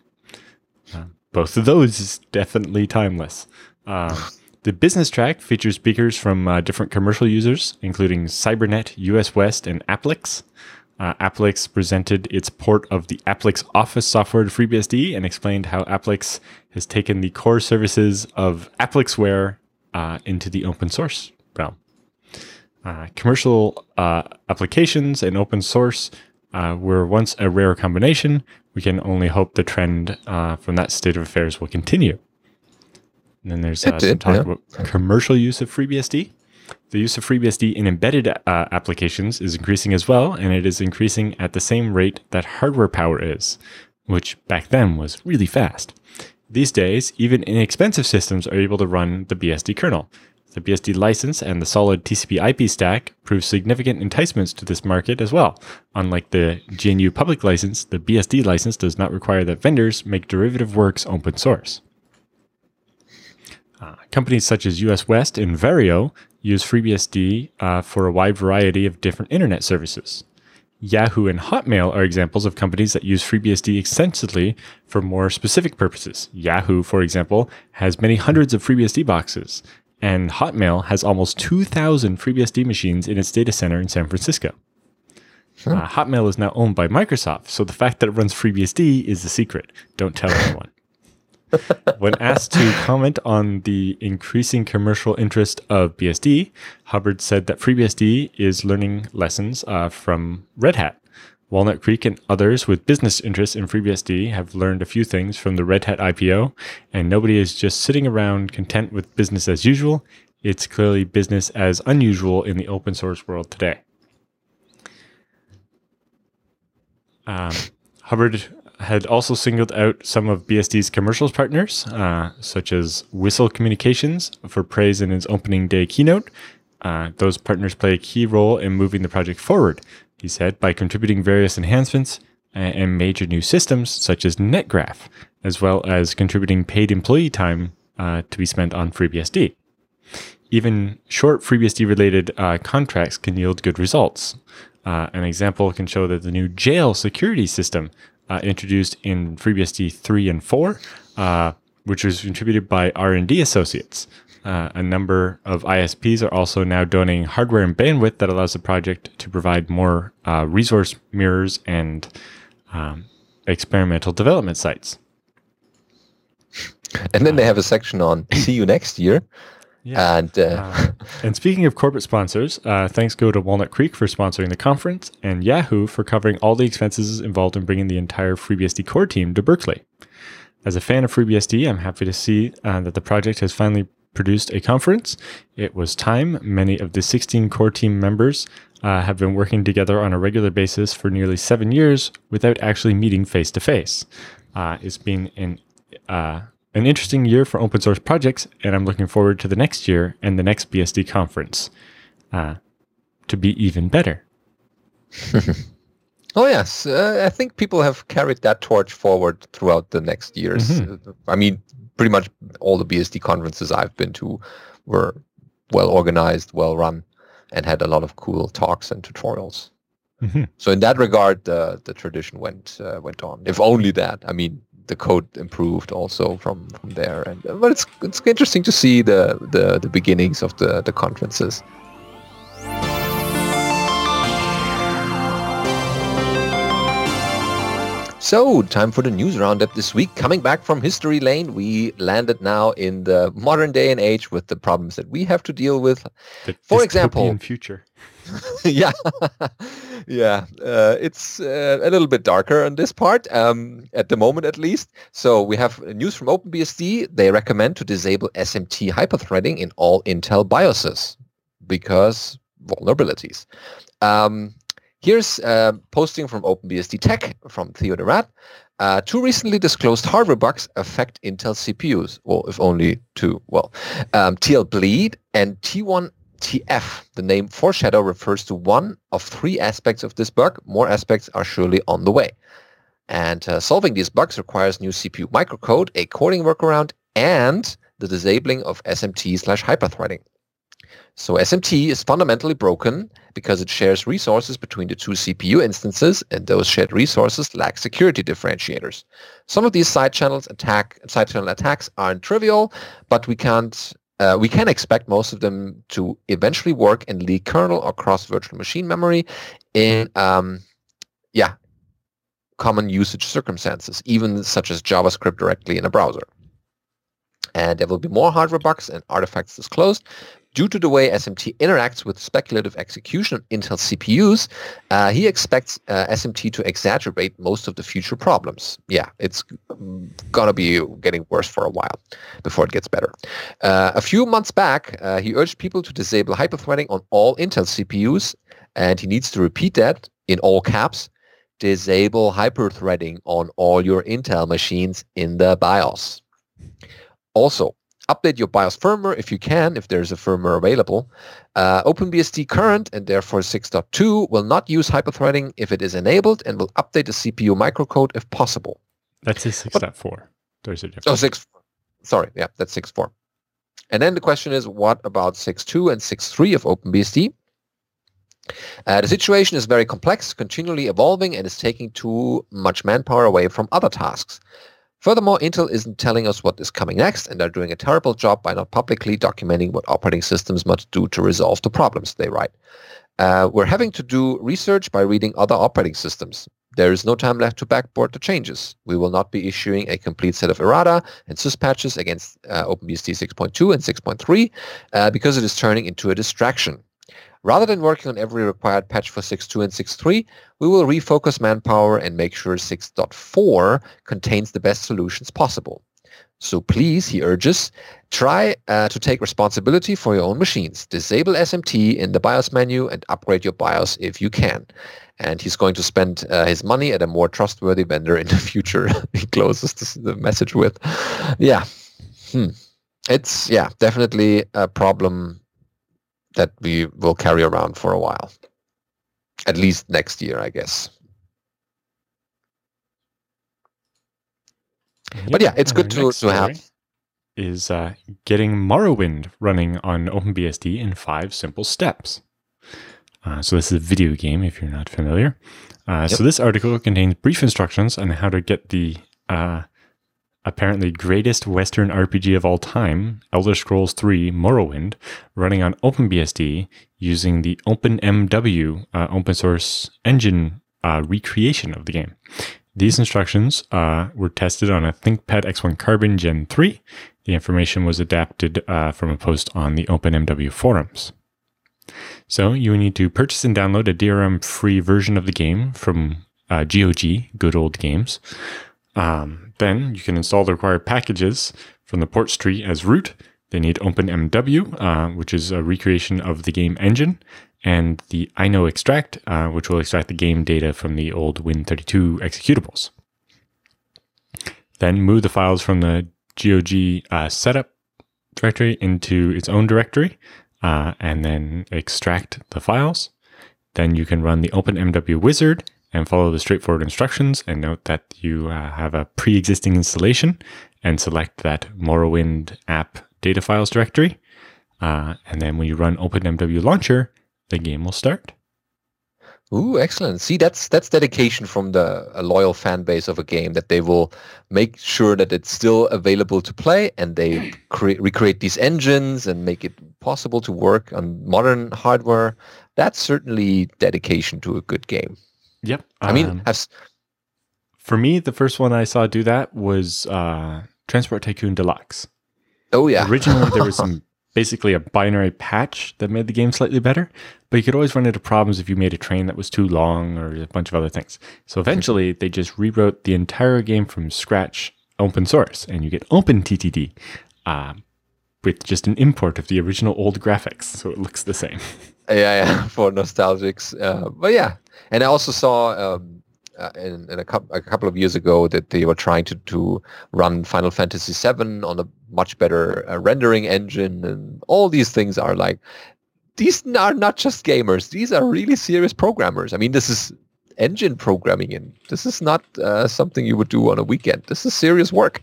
Uh, both of those is definitely timeless. Uh, (sighs) the business track features speakers from uh, different commercial users, including Cybernet, US West, and Applix. Uh, Applix presented its port of the Applix Office software to FreeBSD and explained how Applix has taken the core services of Applixware uh, into the open source realm. Uh, commercial uh, applications and open source uh, were once a rare combination. We can only hope the trend uh, from that state of affairs will continue. And then there's uh, some talk yeah. about commercial use of FreeBSD. The use of FreeBSD in embedded uh, applications is increasing as well, and it is increasing at the same rate that hardware power is, which back then was really fast. These days, even inexpensive systems are able to run the BSD kernel. The BSD license and the solid TCP IP stack prove significant enticements to this market as well. Unlike the GNU public license, the BSD license does not require that vendors make derivative works open source. Uh, companies such as US West and Verio use FreeBSD uh, for a wide variety of different internet services. Yahoo and Hotmail are examples of companies that use FreeBSD extensively for more specific purposes. Yahoo, for example, has many hundreds of FreeBSD boxes, and Hotmail has almost 2,000 FreeBSD machines in its data center in San Francisco. Uh, Hotmail is now owned by Microsoft, so the fact that it runs FreeBSD is the secret. Don't tell anyone. (laughs) when asked to comment on the increasing commercial interest of BSD, Hubbard said that FreeBSD is learning lessons uh, from Red Hat. Walnut Creek and others with business interests in FreeBSD have learned a few things from the Red Hat IPO, and nobody is just sitting around content with business as usual. It's clearly business as unusual in the open source world today. Um, Hubbard had also singled out some of BSD's commercial partners, uh, such as Whistle Communications, for praise in his opening day keynote. Uh, those partners play a key role in moving the project forward, he said, by contributing various enhancements and major new systems such as NetGraph, as well as contributing paid employee time uh, to be spent on FreeBSD. Even short FreeBSD related uh, contracts can yield good results. Uh, an example can show that the new jail security system uh, introduced in FreeBSD 3 and 4, uh, which was contributed by R&D associates, uh, a number of ISPs are also now donating hardware and bandwidth that allows the project to provide more uh, resource mirrors and um, experimental development sites. And then they have a section on (laughs) see you next year. Yeah. And uh, uh, and speaking of corporate sponsors, uh, thanks go to Walnut Creek for sponsoring the conference and Yahoo for covering all the expenses involved in bringing the entire FreeBSD core team to Berkeley. As a fan of FreeBSD, I'm happy to see uh, that the project has finally produced a conference. It was time. Many of the 16 core team members uh, have been working together on a regular basis for nearly seven years without actually meeting face to face. It's been an uh, an interesting year for open source projects, and I'm looking forward to the next year and the next BSD conference uh, to be even better. (laughs) oh yes, uh, I think people have carried that torch forward throughout the next years. Mm-hmm. I mean, pretty much all the BSD conferences I've been to were well organized, well run, and had a lot of cool talks and tutorials. Mm-hmm. So in that regard, the the tradition went uh, went on. If only that. I mean, the code improved also from from there, and but it's it's interesting to see the the, the beginnings of the the conferences. So, time for the news roundup this week. Coming back from history lane, we landed now in the modern day and age with the problems that we have to deal with. The for example, future. (laughs) yeah, yeah, uh, it's uh, a little bit darker on this part um, at the moment, at least. So we have news from OpenBSD. They recommend to disable SMT hyperthreading in all Intel BIOSes because vulnerabilities. Um, Here's a posting from OpenBSD Tech from Theo de Raadt. Uh, two recently disclosed hardware bugs affect Intel CPUs, or if only two. Well, um, TLBleed and L1TF. The name Foreshadow refers to one of three aspects of this bug. More aspects are surely on the way. And uh, solving these bugs requires new CPU microcode, a coding workaround, and the disabling of SMT slash hyperthreading. So SMT is fundamentally broken because it shares resources between the two CPU instances, and those shared resources lack security differentiators. Some of these side channels attack side channel attacks aren't trivial, but we can't uh, we can expect most of them to eventually work in leak kernel or cross virtual machine memory in um, yeah common usage circumstances, even such as JavaScript directly in a browser. And there will be more hardware bugs and artifacts disclosed, due to the way SMT interacts with speculative execution on Intel CPUs, uh, he expects uh, SMT to exacerbate most of the future problems. Yeah, it's gonna be getting worse for a while before it gets better. Uh, a few months back, uh, he urged people to disable hyperthreading on all Intel CPUs, and he needs to repeat that in all caps. Disable hyperthreading on all your Intel machines in the BIOS. Also, update your BIOS firmware if you can, if there's a firmware available. Uh, OpenBSD current and therefore 6.2 will not use hyperthreading if it is enabled and will update the CPU microcode if possible. That's a 6.4. There's a difference. Oh, 6. Sorry, yeah, that's 6.4. And then the question is, what about 6.2 and 6.3 of OpenBSD? Uh, the situation is very complex, continually evolving, and is taking too much manpower away from other tasks. Furthermore, Intel isn't telling us what is coming next, and they're doing a terrible job by not publicly documenting what operating systems must do to resolve the problems, they write. Uh, we're having to do research by reading other operating systems. there is no time left to backport the changes. We will not be issuing a complete set of errata and sys patches against uh, OpenBSD 6.2 and 6.3 uh, because it is turning into a distraction. Rather than working on every required patch for 6.2 and 6.3, we will refocus manpower and make sure 6.4 contains the best solutions possible. So please, he urges, try uh, to take responsibility for your own machines. Disable SMT in the BIOS menu and upgrade your BIOS if you can. And he's going to spend uh, his money at a more trustworthy vendor in the future. (laughs) he closes this, the message with, yeah, hmm. it's yeah definitely a problem that we will carry around for a while. At least next year, I guess. But yeah, it's good to, to have. Is uh, getting Morrowind running on OpenBSD in five simple steps. Uh, so this is a video game, if you're not familiar. Uh, yep. So this article contains brief instructions on how to get the uh, apparently greatest Western RPG of all time, Elder Scrolls 3 Morrowind, running on OpenBSD using the OpenMW uh, open source engine uh, recreation of the game. These instructions uh, were tested on a ThinkPad X1 Carbon Gen 3. The information was adapted uh, from a post on the OpenMW forums. So you need to purchase and download a DRM-free version of the game from GOG, uh, Good Old Games. Um, then you can install the required packages from the ports tree as root. They need OpenMW, uh, which is a recreation of the game engine, and the innoextract, uh, which will extract the game data from the old Win32 executables. Then move the files from the GOG uh, setup directory into its own directory, uh, and then extract the files. Then you can run the OpenMW wizard and follow the straightforward instructions and note that you uh, have a pre-existing installation and select that Morrowind app data files directory. Uh, and then when you run OpenMW launcher, the game will start. Ooh, excellent. See, that's that's dedication from the a loyal fan base of a game that they will make sure that it's still available to play and they cre- recreate these engines and make it possible to work on modern hardware. That's certainly dedication to a good game. Yep. I mean, um, have... for me, the first one I saw do that was uh, Transport Tycoon Deluxe. Oh yeah. Originally, there was (laughs) some basically a binary patch that made the game slightly better, but you could always run into problems if you made a train that was too long or a bunch of other things. So eventually, they just rewrote the entire game from scratch, open source, and you get OpenTTD. Uh, with just an import of the original old graphics, so it looks the same. (laughs) Yeah, yeah, (laughs) for nostalgics. Uh, but yeah, and I also saw um, uh, in, in a, a, couple of years ago that they were trying to, to run Final Fantasy VII on a much better uh, rendering engine, and all these things are like these are not just gamers; these are really serious programmers. I mean, this is engine programming and this is not uh, something you would do on a weekend this is serious work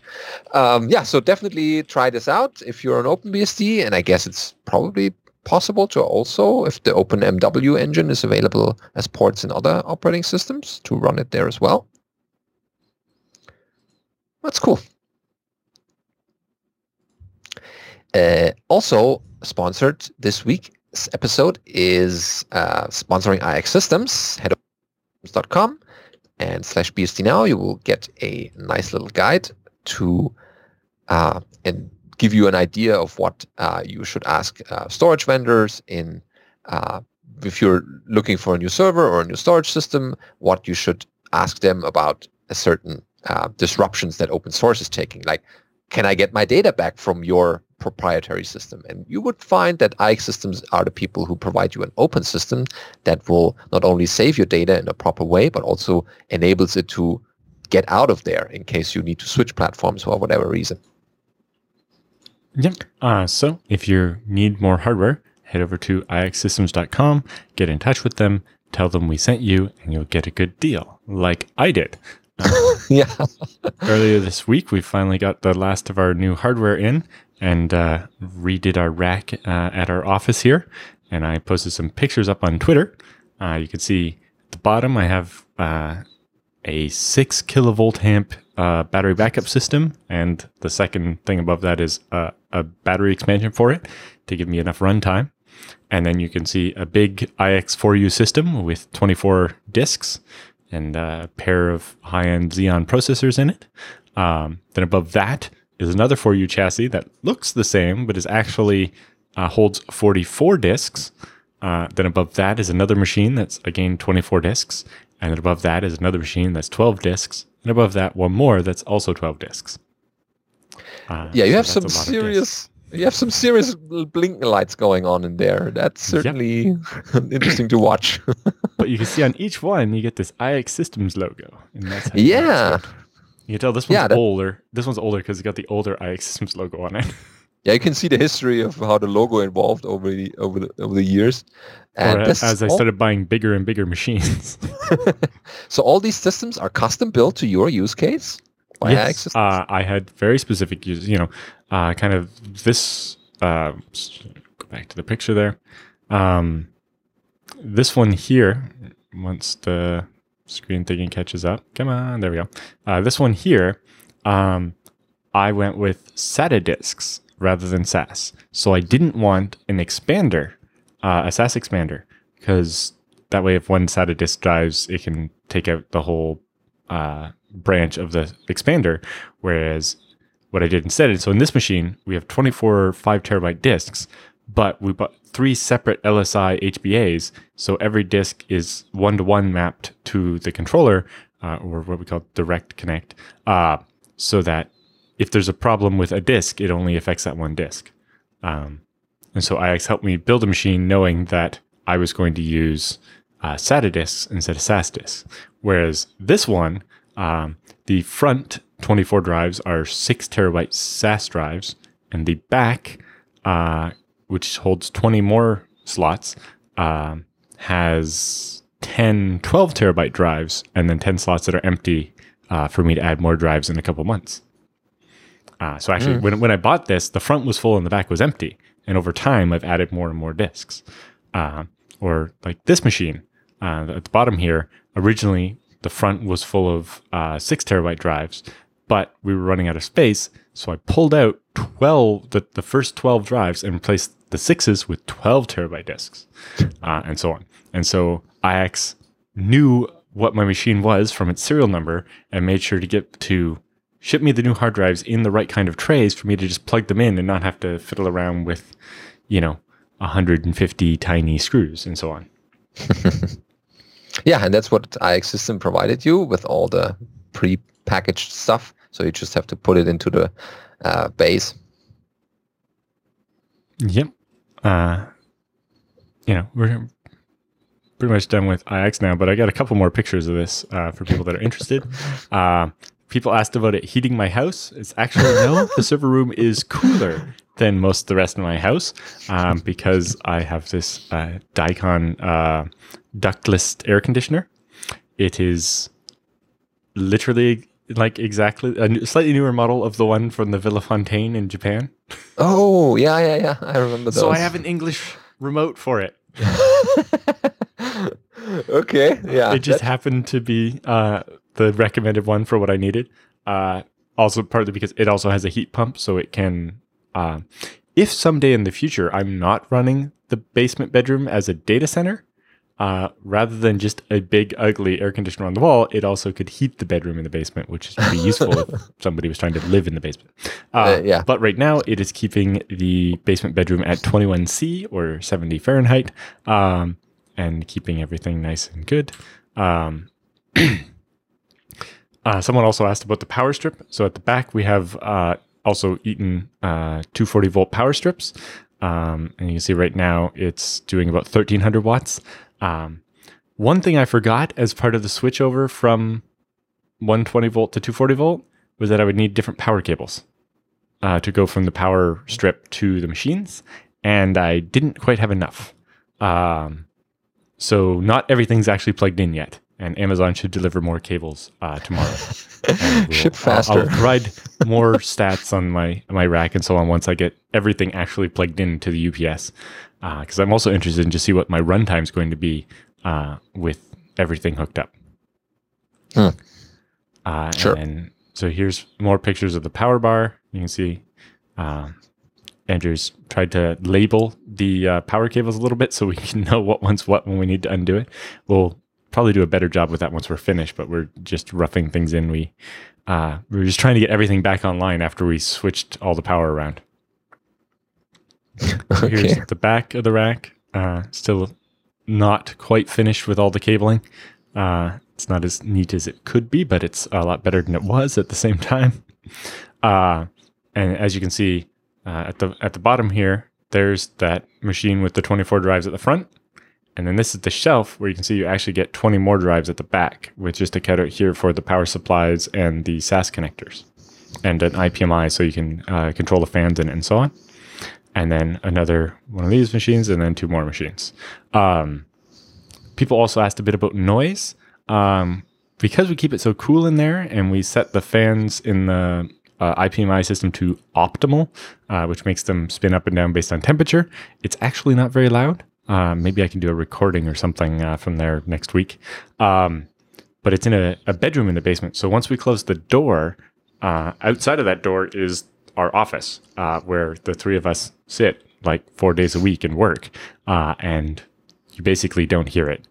um, yeah so definitely try this out if you're on openbsd and i guess it's probably possible to also, if the OpenMW engine is available as ports in other operating systems, to run it there as well. That's cool. Uh, also sponsored this week's episode is uh, sponsoring iXsystems, head of and slash BSD now. You will get a nice little guide to uh, and give you an idea of what uh, you should ask uh, storage vendors in uh, if you're looking for a new server or a new storage system, what you should ask them about a certain uh, disruptions that open source is taking. Like, can I get my data back from your proprietary system? And you would find that iXsystems are the people who provide you an open system that will not only save your data in a proper way, but also enables it to get out of there in case you need to switch platforms for whatever reason. Yep. Uh, so if you need more hardware, head over to ixsystems.com, get in touch with them, tell them we sent you, and you'll get a good deal, like I did. (laughs) yeah. (laughs) earlier this week, we finally got the last of our new hardware in and uh, redid our rack uh, at our office here. And I posted some pictures up on Twitter. Uh, you can see at the bottom, I have uh, a six kilovolt amp battery backup system, and the second thing above that is a, a battery expansion for it to give me enough runtime. And then you can see a big IX4U system with 24 disks and a pair of high-end Xeon processors in it. Um, then above that is another 4U chassis that looks the same, but is actually uh, holds 44 discs. Uh, then above that is another machine that's again 24 discs, and then above that is another machine that's 12 discs, and above that one more that's also 12 discs. Uh, yeah, you so have some serious. You have some serious blinking lights going on in there. That's certainly yep. (laughs) interesting to watch. (laughs) but you can see on each one, you get this iXsystems logo. And that's yeah. You can tell this one's yeah, that, older. This one's older because it's got the older iXsystems logo on it. (laughs) Yeah, you can see the history of how the logo evolved over the over the over the years. And as, I started buying bigger and bigger machines. (laughs) so all these systems are custom built to your use case. yes, uh, I had very specific use. You know, uh, kind of this. Uh, go back to the picture there. Um, this one here. Once the screen thinking catches up, come on, there we go. Uh, this one here. Um, I went with SATA discs rather than SAS. So I didn't want an expander, uh, a SAS expander, because that way, if one SATA disk drives, it can take out the whole uh, branch of the expander. Whereas what I did instead, is so in this machine, we have 24 5 terabyte disks, but we bought three separate LSI HBAs. So every disk is one to one mapped to the controller, uh, or what we call direct connect, uh, so that if there's a problem with a disk, it only affects that one disk. Um, and so IX helped me build a machine knowing that I was going to use uh, SATA disks instead of SAS disks. Whereas this one, um, the front 24 drives are six terabyte SAS drives, and the back, uh, which holds 20 more slots, uh, has 10, 12 terabyte drives, and then 10 slots that are empty uh, for me to add more drives in a couple months. Uh, so actually, mm. when when I bought this, the front was full and the back was empty. And over time, I've added more and more discs. Uh, or like this machine uh, at the bottom here, originally the front was full of uh, six terabyte drives, but we were running out of space. So I pulled out 12, the, the first 12 drives and replaced the sixes with 12 terabyte disks (laughs) uh, and so on. And so IX knew what my machine was from its serial number and made sure to get to ship me the new hard drives in the right kind of trays for me to just plug them in and not have to fiddle around with, you know, 150 tiny screws and so on. (laughs) yeah, and that's what IX System provided you with all the pre-packaged stuff. So you just have to put it into the uh, base. Yep. Uh, you know, we're pretty much done with IX now, but I got a couple more pictures of this uh, for people that are interested. (laughs) Uh, people asked about it heating my house. It's actually no, the server room is cooler than most of the rest of my house um, because I have this uh, uh, ductless air conditioner. It is literally like exactly a slightly newer model of the one from the Villa Fontaine in Japan. Oh yeah, yeah, yeah. I remember those. So I have an English remote for it. (laughs) okay, yeah. It just happened to be uh, the recommended one for what I needed. Uh, also, partly because it also has a heat pump, so it can. Uh, if someday in the future I'm not running the basement bedroom as a data center, uh, rather than just a big ugly air conditioner on the wall, it also could heat the bedroom in the basement, which is pretty useful if (laughs) somebody was trying to live in the basement. Uh, uh, yeah. But right now, it is keeping the basement bedroom at 21 C or 70 Fahrenheit, um, and keeping everything nice and good. Um, (clears throat) Uh, someone also asked about the power strip. So at the back, we have uh, also Eaton uh, 240 volt power strips. Um, and you can see right now it's doing about 1300 watts. Um, one thing I forgot as part of the switchover from 120 volt to 240 volt was that I would need different power cables uh, to go from the power strip to the machines. And I didn't quite have enough. Um, so not everything's actually plugged in yet and Amazon should deliver more cables uh, tomorrow. (laughs) We'll, Ship faster. I'll, I'll provide (laughs) more stats on my my rack and so on once I get everything actually plugged into the UPS. Because uh, I'm also interested in to see what my runtime is going to be uh, with everything hooked up. Hmm. sure. And so here's more pictures of the power bar. You can see uh, Andrew's tried to label the uh, power cables a little bit so we (laughs) can know what one's what when we need to undo it. We'll probably do a better job with that once we're finished, but we're just roughing things in. We uh, we are just trying to get everything back online after we switched all the power around. (laughs) okay. Here's the back of the rack. Uh, still not quite finished with all the cabling. Uh, it's not as neat as it could be, but it's a lot better than it was at the same (laughs) time. Uh, and as you can see uh, at the at the bottom here, there's that machine with the 24 drives at the front. And then this is the shelf where you can see you actually get 20 more drives at the back with just a cutout here for the power supplies and the SAS connectors and an IPMI so you can uh, control the fans it and so on. And then another one of these machines and then two more machines. Um, people also asked a bit about noise. Um, because we keep it so cool in there and we set the fans in the uh, IPMI system to optimal, uh, which makes them spin up and down based on temperature. It's actually not very loud. Uh, maybe I can do a recording or something uh, from there next week. Um, but it's in a, a, bedroom in the basement. So once we close the door, uh, outside of that door is our office uh, where the three of us sit like four days a week and work. and you basically don't hear it,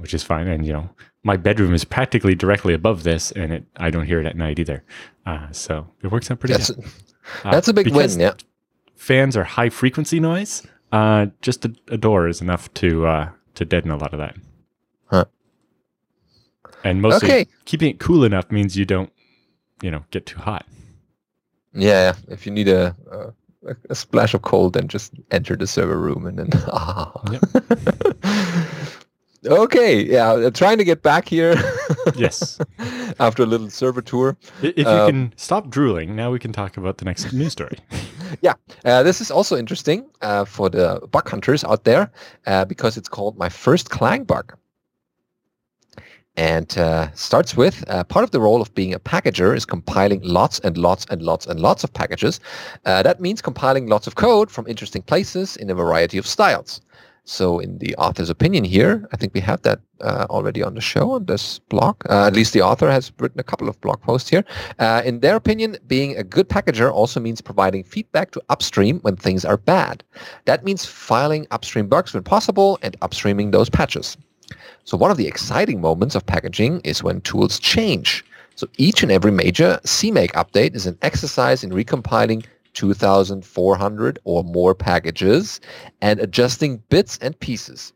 which is fine. And, you know, my bedroom is practically directly above this, and it, I don't hear it at night either. Uh, so it works out pretty that's, good. Uh, that's a big win, yeah. Fans are high frequency noise. Uh, just a, a, door is enough to uh, to deaden a lot of that. Huh. And mostly okay. keeping it cool enough means you don't, you know, get too hot. Yeah, if you need a, a, a splash of cold, then just enter the server room and then. Ah. (laughs) Yep. (laughs) Okay, yeah, trying to get back here. (laughs) yes. After a little server tour. If you um, can stop drooling, now we can talk about the next news story. (laughs) yeah, uh, this is also interesting uh, for the bug hunters out there uh, because it's called my first Clang bug. And uh, starts with uh, part of the role of being a packager is compiling lots and lots and lots and lots of packages. Uh, that means compiling lots of code from interesting places in a variety of styles. So in the author's opinion here, I think we have that uh, already on the show on this blog. Uh, at least the author has written a couple of blog posts here. Uh, in their opinion, being a good packager also means providing feedback to upstream when things are bad. That means filing upstream bugs when possible and upstreaming those patches. So one of the exciting moments of packaging is when tools change. So each and every major CMake update is an exercise in recompiling 2,400 or more packages and adjusting bits and pieces.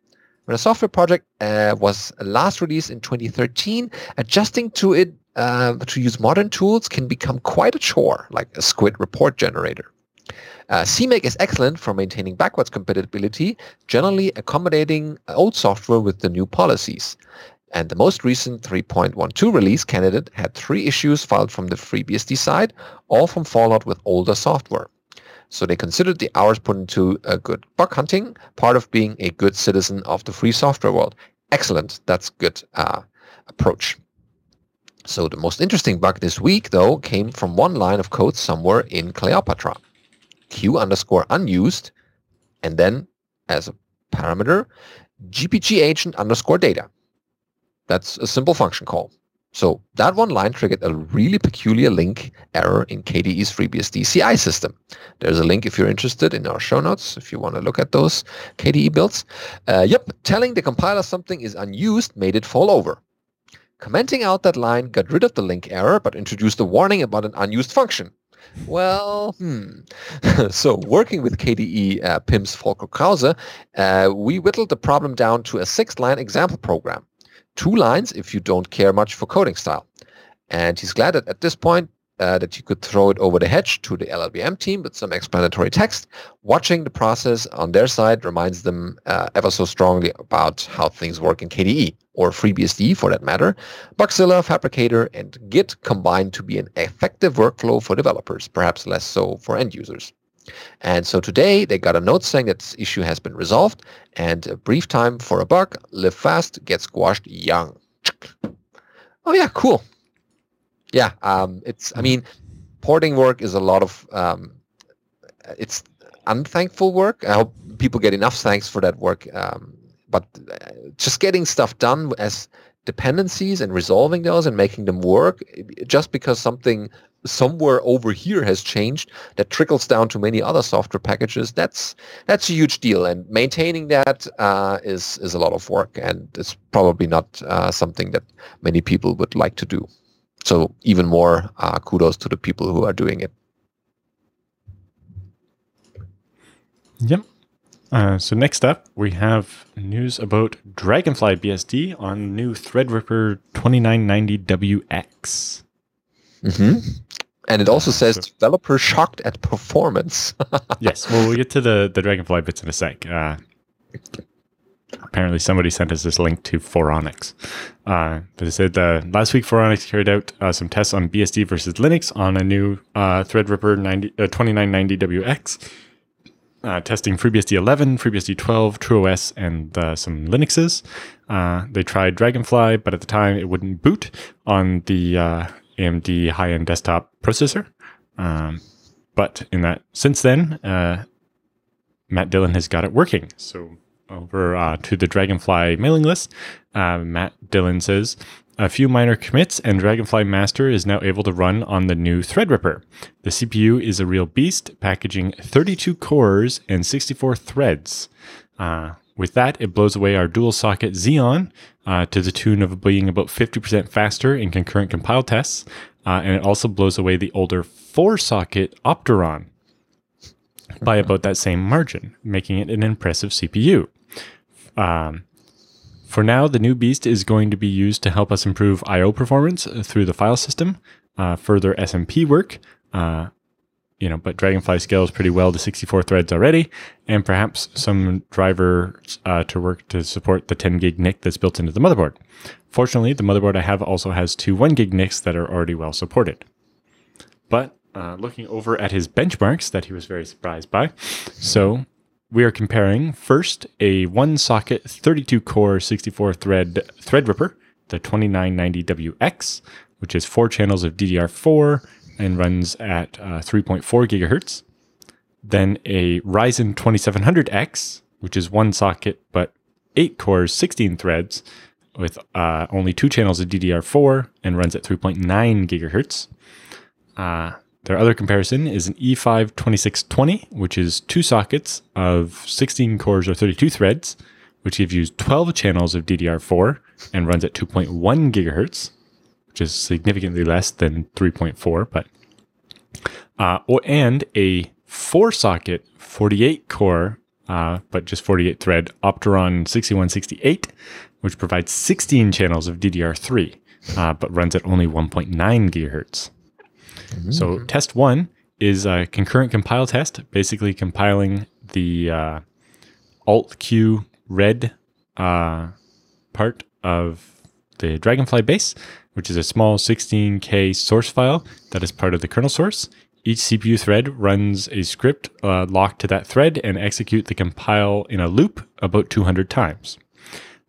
When a software project uh, was last released in 2013, adjusting to it uh, to use modern tools can become quite a chore, like a Squid report generator. Uh, CMake is excellent for maintaining backwards compatibility, generally accommodating old software with the new policies. And the most recent 3.12 release candidate had three issues filed from the FreeBSD side, all from Fallout with older software. So they considered the hours put into a good bug hunting part of being a good citizen of the free software world. Excellent. That's good uh, approach. So the most interesting bug this week, though, came from one line of code somewhere in Kleopatra. Q underscore unused, and then as a parameter, GPG agent underscore data. That's a simple function call. So that one line triggered a really peculiar link error in KDE's FreeBSD CI system. There's a link if you're interested in our show notes if you want to look at those KDE builds. Uh, yep, telling the compiler something is unused made it fall over. Commenting out that line got rid of the link error but introduced a warning about an unused function. Well, hmm. (laughs) so working with KDE uh, PIMS Volker Krause, uh, we whittled the problem down to a six-line example program two lines if you don't care much for coding style. And he's glad that at this point uh, that you could throw it over the hedge to the LLVM team with some explanatory text. Watching the process on their side reminds them uh, ever so strongly about how things work in KDE or FreeBSD for that matter. Bugzilla, Phabricator, and Git combine to be an effective workflow for developers, perhaps less so for end users. And so today they got a note saying that this issue has been resolved and a brief time for a bug, live fast, get squashed young. (tsk) Oh yeah, cool. Yeah, um, it's, I mean, porting work is a lot of, um, it's unthankful work. I hope people get enough thanks for that work. Um, but uh, just getting stuff done as dependencies and resolving those and making them work just because something somewhere over here has changed that trickles down to many other software packages. That's that's a huge deal and maintaining that uh, is is a lot of work and it's probably not uh, something that many people would like to do. So even more uh, kudos to the people who are doing it. Yep. Uh, so next up, we have news about Dragonfly BSD on new Threadripper 2990WX. Mm-hmm. And it also says developer shocked at performance. (laughs) yes, well, we'll get to the, the Dragonfly bits in a sec. Uh, apparently, somebody sent us this link to Phoronix. Uh, but it said uh, last week, Phoronix carried out uh, some tests on BSD versus Linux on a new uh, Threadripper 90, 2990WX uh, testing FreeBSD 11, FreeBSD 12, TrueOS, and uh, some Linuxes. Uh, they tried Dragonfly, but at the time it wouldn't boot on the uh, AMD high-end desktop processor. Um, but in that since then, uh, Matt Dillon has got it working. So over uh, to the Dragonfly mailing list, Matt Dillon says a few minor commits, and Dragonfly Master is now able to run on the new Threadripper. The CPU is a real beast, packaging 32 cores and 64 threads. Uh, with that, it blows away our dual socket Xeon uh, to the tune of being about 50% faster in concurrent compile tests, uh, and it also blows away the older four socket Opteron by about that same margin, making it an impressive CPU. Um, for now, the new beast is going to be used to help us improve I/O performance through the file system, uh, further SMP work. Uh, you know, but Dragonfly scales pretty well to 64 threads already, and perhaps some driver uh, to work to support the 10 gig NIC that's built into the motherboard. Fortunately, the motherboard I have also has two 1 gig NICs that are already well supported. But uh, looking over at his benchmarks that he was very surprised by, so we are comparing first a one socket 32 core 64 thread Threadripper, the 2990WX, which is four channels of DDR4 and runs at uh, 3.4 gigahertz. Then a Ryzen 2700X, which is one socket but eight cores, 16 threads, with uh, only two channels of DDR4 and runs at 3.9 gigahertz. Uh, their other comparison is an E5 2620, which is two sockets of 16 cores or 32 threads, which gives you 12 channels of DDR4 and runs at 2.1 gigahertz, which is significantly less than 3.4, but uh, or, and a four socket 48 core, uh, but just 48 thread Opteron 6168, which provides 16 channels of DDR3, uh, but runs at only 1.9 gigahertz. Mm-hmm. So test one is a concurrent compile test, basically compiling the uh, Alt Q red uh, part of the Dragonfly base, which is a small 16K source file that is part of the kernel source. Each CPU thread runs a script uh, locked to that thread and execute the compile in a loop about 200 times.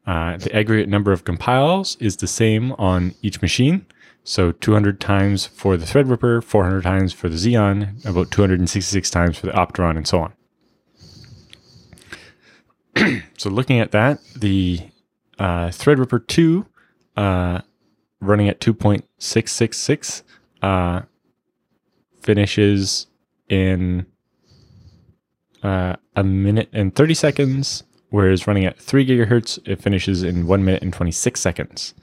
Uh, the aggregate number of compiles is the same on each machine, so 200 times for the Threadripper, 400 times for the Xeon, about 266 times for the Opteron, and so on. (clears throat) so looking at that, the uh, Threadripper 2 uh, running at 2.666 uh, finishes in uh, a minute and 30 seconds, whereas running at 3 gigahertz, it finishes in 1 minute and 26 seconds.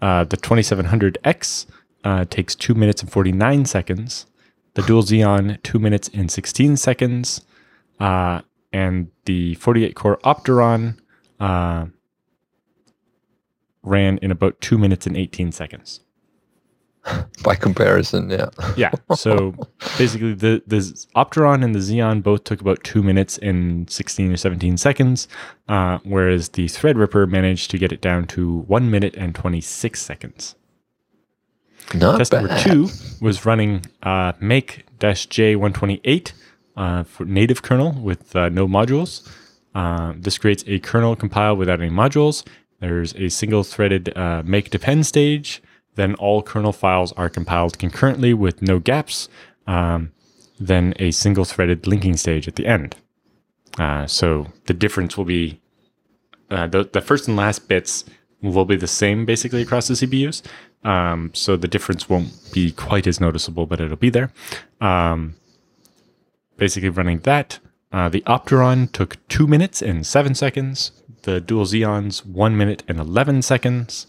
Uh, the 2700X uh, takes 2 minutes and 49 seconds. The Dual Xeon, 2 minutes and 16 seconds. Uh, and the 48 core Opteron uh, ran in about 2 minutes and 18 seconds. (laughs) By comparison, yeah. yeah. So (laughs) basically, the the Opteron and the Xeon both took about two minutes and sixteen or seventeen seconds, uh, whereas the Threadripper managed to get it down to one minute and twenty six seconds. Not Test bad. number two was running uh, twenty eight uh, for native kernel with uh, no modules. Uh, this creates a kernel compile without any modules. There's a single threaded uh, make depend stage then all kernel files are compiled concurrently with no gaps, um, then a single threaded linking stage at the end. Uh, so the difference will be uh, the, the first and last bits will be the same basically across the CPUs. Um, so the difference won't be quite as noticeable, but it'll be there. Um, basically, running that, uh, the Opteron took two minutes and seven seconds. The Dual Xeons, one minute and 11 seconds.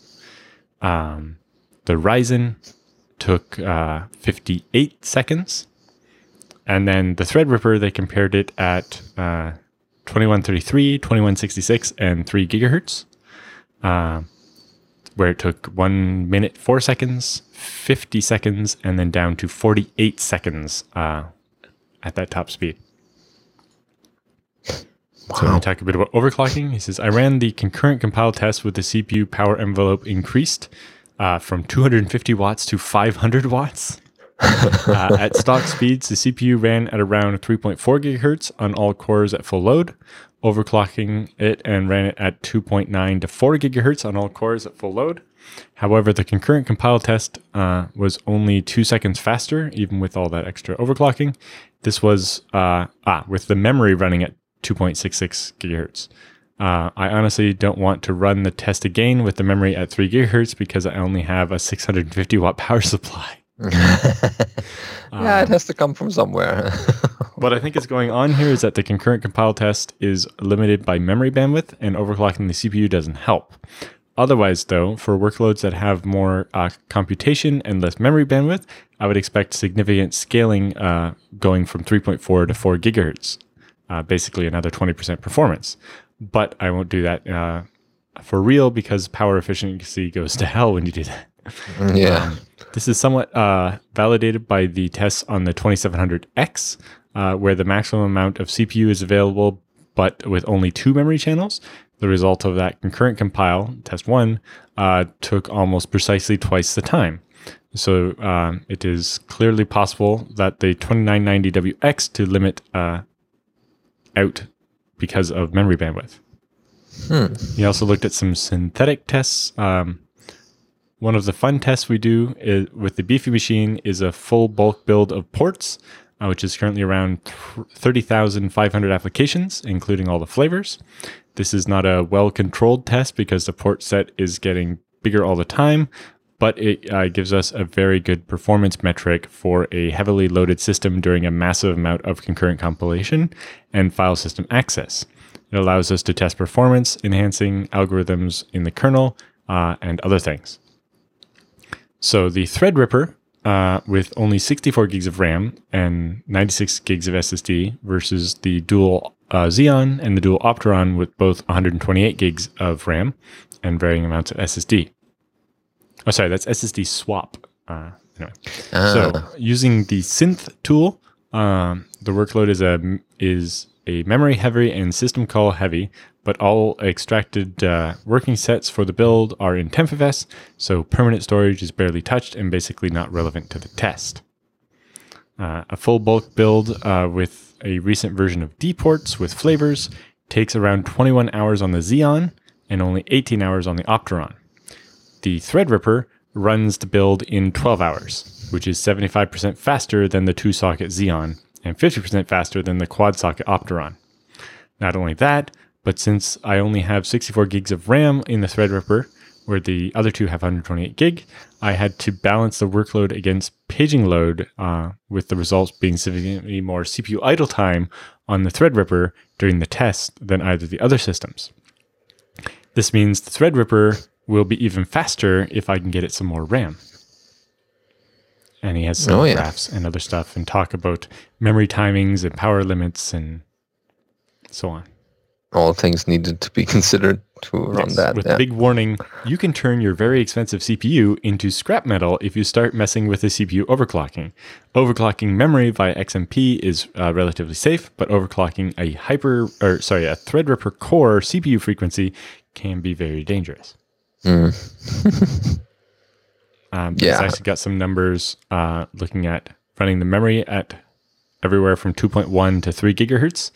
Um, the Ryzen took uh, 58 seconds. And then the Threadripper, they compared it at uh, 2133, 2166, and 3 gigahertz, uh, where it took 1 minute 4 seconds, 50 seconds, and then down to 48 seconds uh, at that top speed. So let me talk a bit about overclocking. He says, I ran the concurrent compile test with the CPU power envelope increased uh, from 250 watts to 500 watts. uh, (laughs) at stock speeds, the CPU ran at around 3.4 gigahertz on all cores at full load, overclocking it and ran it at 2.9 to 4 gigahertz on all cores at full load. However, the concurrent compile test uh, was only two seconds faster, even with all that extra overclocking. This was uh, ah, with the memory running at 2.66 gigahertz. Uh, I honestly don't want to run the test again with the memory at 3 gigahertz because I only have a 650 watt power (laughs) supply. (laughs) yeah, it has to come from somewhere. (laughs) what I think is going on here is that the concurrent compile test is limited by memory bandwidth, and overclocking the CPU doesn't help. Otherwise, though, for workloads that have more uh, computation and less memory bandwidth, I would expect significant scaling uh, going from 3.4 to 4 gigahertz, uh, basically another 20% performance. But I won't do that uh, for real because power efficiency goes (laughs) to hell when you do that. yeah. Um, this is somewhat uh, validated by the tests on the 2700X, uh, where the maximum amount of CPU is available, but with only two memory channels. The result of that concurrent compile, test one, uh, took almost precisely twice the time. So um, it is clearly possible that the 2990WX to limit uh, out because of memory bandwidth. Hmm. He also looked at some synthetic tests. Um, one of the fun tests we do is, with the Beefy machine is a full bulk build of ports, uh, which is currently around 30,500 applications, including all the flavors. This is not a well controlled test because the port set is getting bigger all the time, but it uh, gives us a very good performance metric for a heavily loaded system during a massive amount of concurrent compilation and file system access. It allows us to test performance, enhancing algorithms in the kernel, uh, and other things. So the Threadripper uh, with only 64 gigs of RAM and 96 gigs of SSD versus the dual uh, Xeon and the dual Opteron with both 128 gigs of RAM and varying amounts of SSD. Oh, sorry, that's SSD swap. Uh, anyway, so using the synth tool, um, the workload is a is a memory heavy and system call heavy, but all extracted uh, working sets for the build are in tmpfs, so permanent storage is barely touched and basically not relevant to the test. Uh, a full bulk build uh, with a recent version of dports with flavors takes around 21 hours on the Xeon and only 18 hours on the Opteron. The Threadripper runs the build in 12 hours, which is 75% faster than the two socket Xeon and 50% faster than the quad socket Opteron. Not only that, but since I only have 64 gigs of RAM in the Threadripper, where the other two have 128 gig, I had to balance the workload against paging load, uh, with the results being significantly more CPU idle time on the Threadripper during the test than either the other systems. This means the Threadripper will be even faster if I can get it some more RAM. And he has some oh, yeah. graphs and other stuff and talk about memory timings and power limits and so on all things needed to be (laughs) considered to run yes, that. With yeah. big warning, you can turn your very expensive CPU into scrap metal if you start messing with the CPU overclocking. Overclocking memory via XMP is uh, relatively safe, but overclocking a hyper or sorry, a Threadripper core CPU frequency can be very dangerous. Mm. (laughs) um, yeah, I actually got some numbers uh, looking at running the memory at everywhere from 2.1 to 3 gigahertz.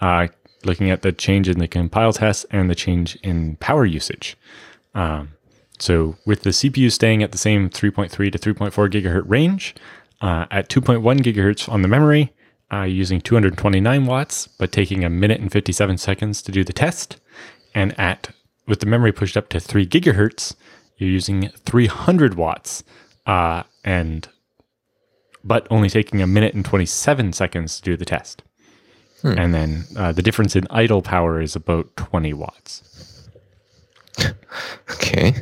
Uh, looking at the change in the compile test and the change in power usage. Um, so with the CPU staying at the same 3.3 to 3.4 gigahertz range, uh, at 2.1 gigahertz on the memory, uh, using 229 watts, but taking a minute and 57 seconds to do the test, and at with the memory pushed up to 3 gigahertz, you're using 300 watts, uh, and but only taking a minute and 27 seconds to do the test. Hmm. And then uh, the difference in idle power is about 20 watts. (laughs) Okay.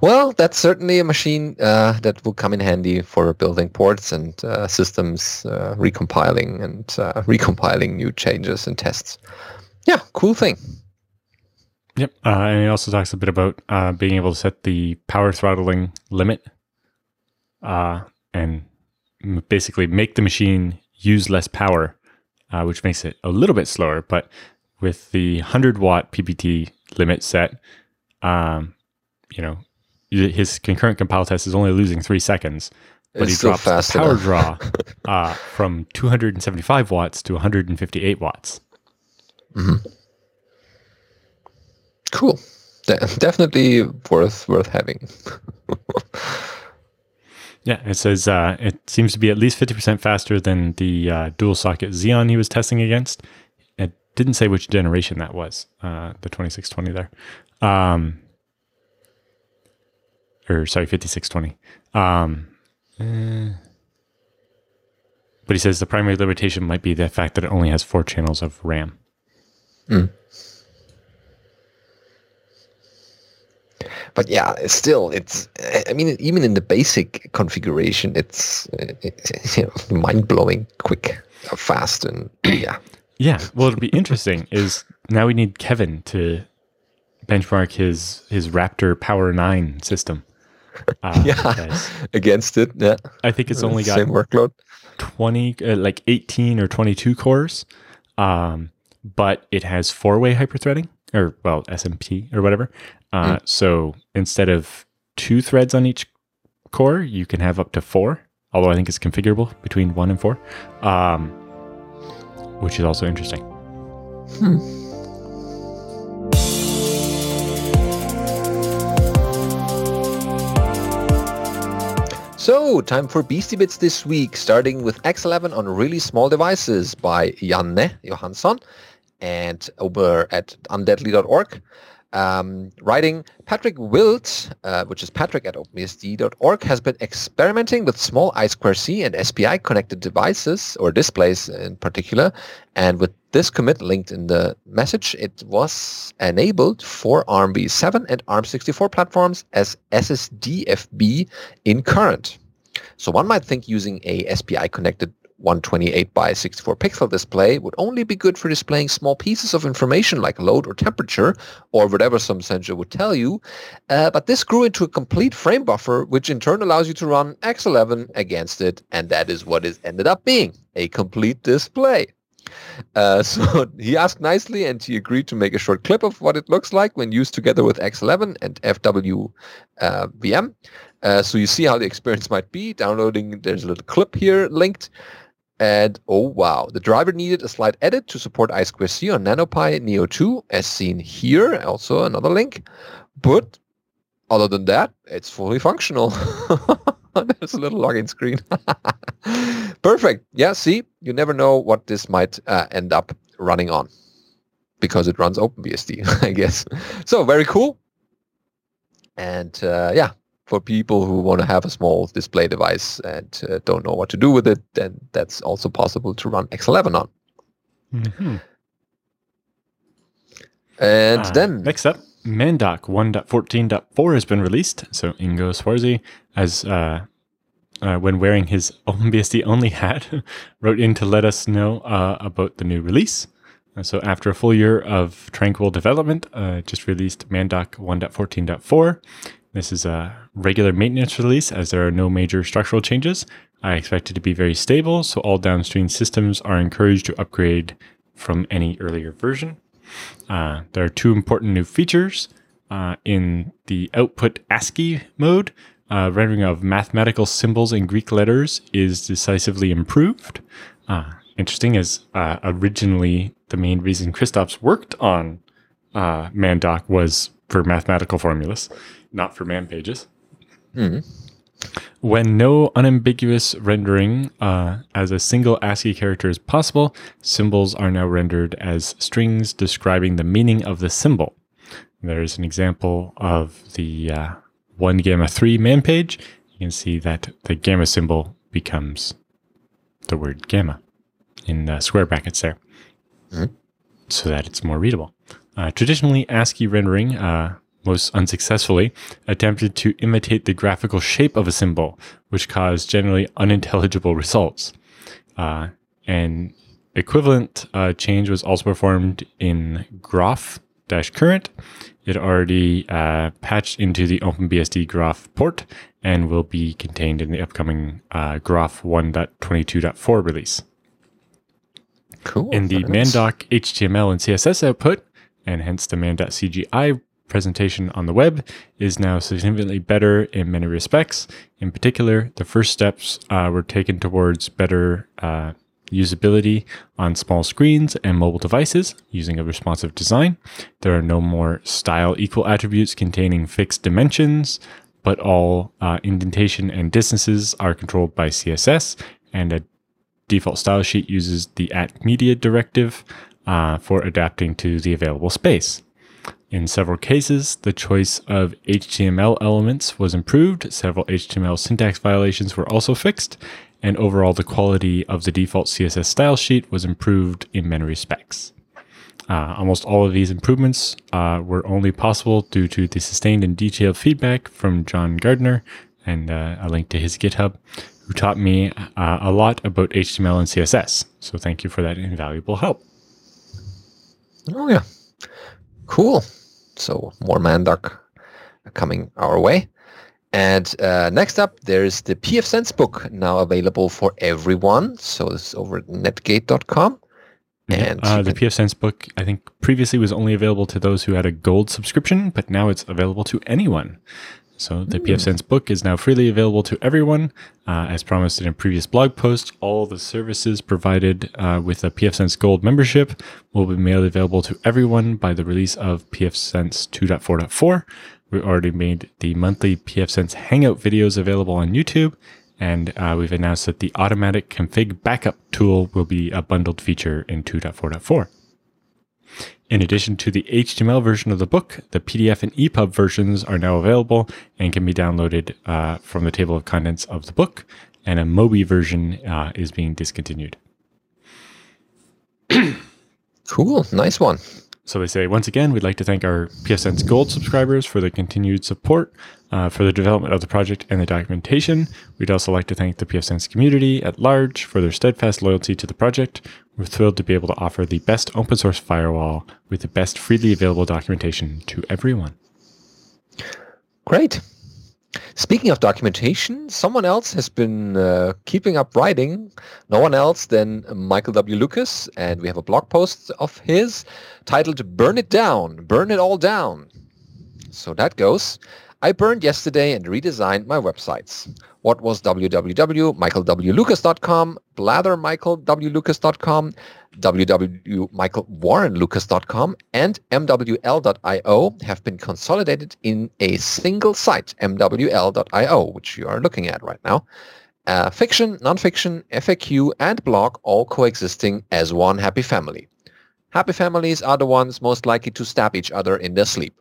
Well, that's certainly a machine uh, that will come in handy for building ports and uh, systems uh, recompiling and uh, recompiling new changes and tests. Yeah, cool thing. Yep. Uh, and he also talks a bit about uh, being able to set the power throttling limit uh, and m- basically make the machine use less power, uh, which makes it a little bit slower. But with the 100 watt PPT limit set, um, you know, his concurrent compile test is only losing three seconds, but It's he drops the power enough. draw (laughs) uh, from 275 watts to 158 watts. Cool. De- definitely worth worth having. (laughs) Yeah, it says uh, it seems to be at least 50% faster than the uh, dual socket Xeon he was testing against. It didn't say which generation that was, uh, the 2620 there. Um, or sorry, 5620. Um, eh. but he says the primary limitation might be the fact that it only has four channels of RAM. But yeah, still, it's. I mean, even in the basic configuration, it's, it's (laughs) you know, mind blowing, quick, uh, fast, and (clears throat) yeah. Yeah. Well, it'll be interesting (laughs) is now we need Kevin to benchmark his his Raptor Power 9 system. (laughs) Uh, Yeah. Against it, yeah. I think it's only got same workload. 20 uh, like 18 or 22 cores um but it has four-way hyperthreading or well smpt or whatever. Uh so instead of two threads on each core you can have up to four although i think it's configurable between one and four um which is also interesting. So, time for Beastie Bits this week, starting with X11 on really small devices by Janne Johansson and over at undeadly.org. Um, writing Patrick Wildt, uh, which is patrick at openbsd.org, has been experimenting with small I2C and SPI connected devices or displays in particular. And with this commit linked in the message, it was enabled for ARMv7 and ARM64 platforms as SSDFB in current. So one might think using a SPI connected 128 by 64 pixel display would only be good for displaying small pieces of information like load or temperature or whatever some sensor would tell you. Uh, but this grew into a complete frame buffer, which in turn allows you to run X11 against it. And that is what it ended up being, a complete display. Uh, (laughs) so he asked nicely and he agreed to make a short clip of what it looks like when used together with X11 and FVWM. uh. Uh, so you see how the (laughs) experience might be. Downloading, there's a little clip here linked. And oh wow, the driver needed a slight edit to support I2C on NanoPi Neo 2 as seen here. Also another link. But other than that, it's fully functional. (laughs) There's a little login screen. (laughs) Perfect. Yeah, see, you never know what this might uh, end up running on because it runs OpenBSD, (laughs) I guess. So very cool. And uh, yeah, for people who want to have a small display device and uh, don't know what to do with it, then that's also possible to run X11 on. Mhm. And Uh, then next up, Mandoc 1.14.4 has been released. So Ingo Schwarze, as uh, uh, when wearing his (laughs) OpenBSD only hat, (laughs) wrote in to let us know uh, about the new release. Uh, so after a full year of tranquil development, uh, just released Mandoc 1.14.4. This is a regular maintenance release as there are no major structural changes. I expect it to be very stable, so all downstream systems are encouraged to upgrade from any earlier version. Uh, there are two important new features uh, in the output ASCII mode. Uh, rendering of mathematical symbols in Greek letters is decisively improved. Uh, interesting, as uh, originally the main reason Kristaps worked on uh, Mandoc was for mathematical formulas, not for man pages. When no unambiguous rendering uh, as a single ASCII character is possible, symbols are now rendered as strings describing the meaning of the symbol. There's an example of the uh, lgamma 3 man page. You can see that the gamma symbol becomes the word gamma in uh, square brackets there Mhm. so that it's more readable. Uh, traditionally, ASCII rendering, uh, most unsuccessfully, attempted to imitate the graphical shape of a symbol, which caused generally unintelligible results. Uh, an equivalent uh, change was also performed in groff current. It already uh, patched into the OpenBSD groff port and will be contained in the upcoming uh, groff 1.22.4 release. Cool. In the nice. Mandoc HTML and CSS output, and hence the man.cgi presentation on the web, is now significantly better in many respects. In particular, the first steps uh, were taken towards better uh, usability on small screens and mobile devices using a responsive design. There are no more style equal attributes containing fixed dimensions, but all uh, indentation and distances are controlled by CSS, and a default style sheet uses the at media directive uh, for adapting to the available space. In several cases, the choice of HTML elements was improved, several HTML syntax violations were also fixed, and overall the quality of the default CSS style sheet was improved in many respects. Uh, almost all of these improvements uh, were only possible due to the sustained and detailed feedback from John Gardner, and uh, a link to his GitHub, who taught me uh, a lot about HTML and CSS. So thank you for that invaluable help. Oh yeah, cool. So more Mandoc coming our way. And uh, next up, there's the pfSense book now available for everyone. So it's over at netgate.com. And uh, you the pfSense book, I think previously was only available to those who had a gold subscription, but now it's available to anyone. So the pfSense book is now freely available to everyone. Uh, as promised in a previous blog post, all the services provided uh, with a pfSense Gold membership will be made available to everyone by the release of pfSense 2.4.4. We already made the monthly pfSense Hangout videos available on YouTube, and uh, we've announced that the automatic config backup tool will be a bundled feature in 2.4.4. In addition to the HTML version of the book, the PDF and EPUB versions are now available and can be downloaded uh, from the table of contents of the book, and a Mobi version uh, is being discontinued. (clears throat) cool, nice one. So they say, once again, we'd like to thank our pfSense Gold subscribers for the continued support uh, for the development of the project and the documentation. We'd also like to thank the pfSense community at large for their steadfast loyalty to the project. We're thrilled to be able to offer the best open source firewall with the best freely available documentation to everyone. Great. Speaking of documentation, someone else has been uh, keeping up writing. No one else than Michael W. Lucas, and we have a blog post of his titled "Burn It Down, Burn It All Down." So that goes. I burned yesterday and redesigned my websites. What was www.michaelwlucas.com, blathermichaelwlucas.com, www.michaelwarrenlucas.com, and MWL.io have been consolidated in a single site, MWL.io, which you are looking at right now. Uh, fiction, nonfiction, FAQ, and blog all coexisting as one happy family. Happy families are the ones most likely to stab each other in their sleep.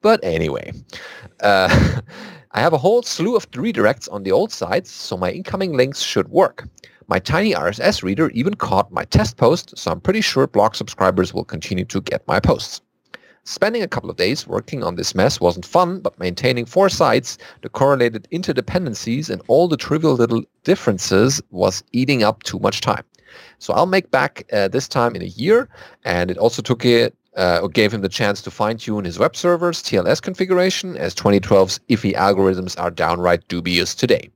But anyway, uh, (laughs) I have a whole slew of redirects on the old sites, so my incoming links should work. My tiny RSS reader even caught my test post, so I'm pretty sure blog subscribers will continue to get my posts. Spending a couple of days working on this mess wasn't fun, but maintaining four sites, the correlated interdependencies, and all the trivial little differences was eating up too much time. So I'll make back uh, this time in a year, and it also took it uh, or gave him the chance to fine-tune his web server's TLS configuration, as 2012's iffy algorithms are downright dubious today.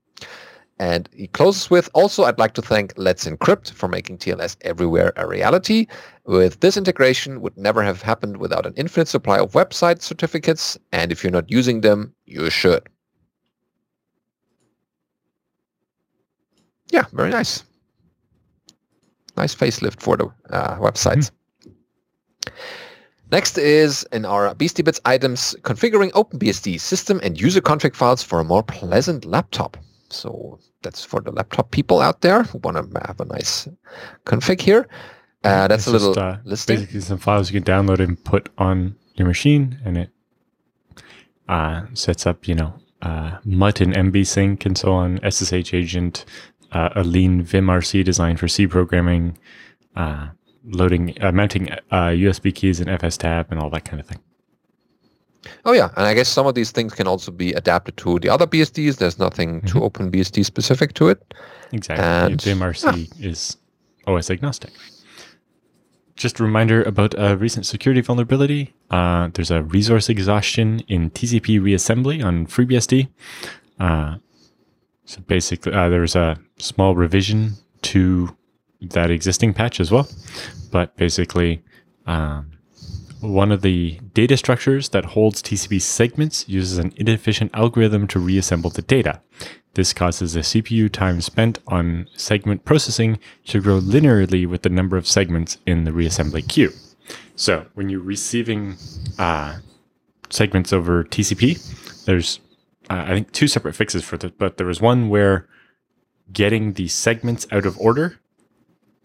And he closes with, also, I'd like to thank Let's Encrypt for making TLS everywhere a reality. With this integration would never have happened without an infinite supply of website certificates, and if you're not using them, you should. Yeah, very nice. Nice facelift for the uh, websites. Next is in our Beastie Bits items, configuring OpenBSD system and user config files for a more pleasant laptop. So that's for the laptop people out there who want to have a nice config here. Uh, that's It's a little just, uh, listing. Basically, some files you can download and put on your machine, and it uh, sets up, you know, uh, Mutt and mbsync and so on, SSH agent, uh, a lean vimrc design for C programming, uh, loading, uh, mounting USB keys and FSTab and all that kind of thing. Oh yeah, and I guess some of these things can also be adapted to the other BSDs. There's nothing mm-hmm. too OpenBSD specific to it. Exactly. And vimrc yeah. is OS agnostic. Just a reminder about a recent security vulnerability. Uh, there's a resource exhaustion in TCP reassembly on FreeBSD. Uh, so basically, uh, there's a small revision to that existing patch as well. But basically, um, one of the data structures that holds TCP segments uses an inefficient algorithm to reassemble the data. This causes the CPU time spent on segment processing to grow linearly with the number of segments in the reassembly queue. So when you're receiving uh, segments over TCP, there's uh, I think two separate fixes for this, but there was one where getting the segments out of order.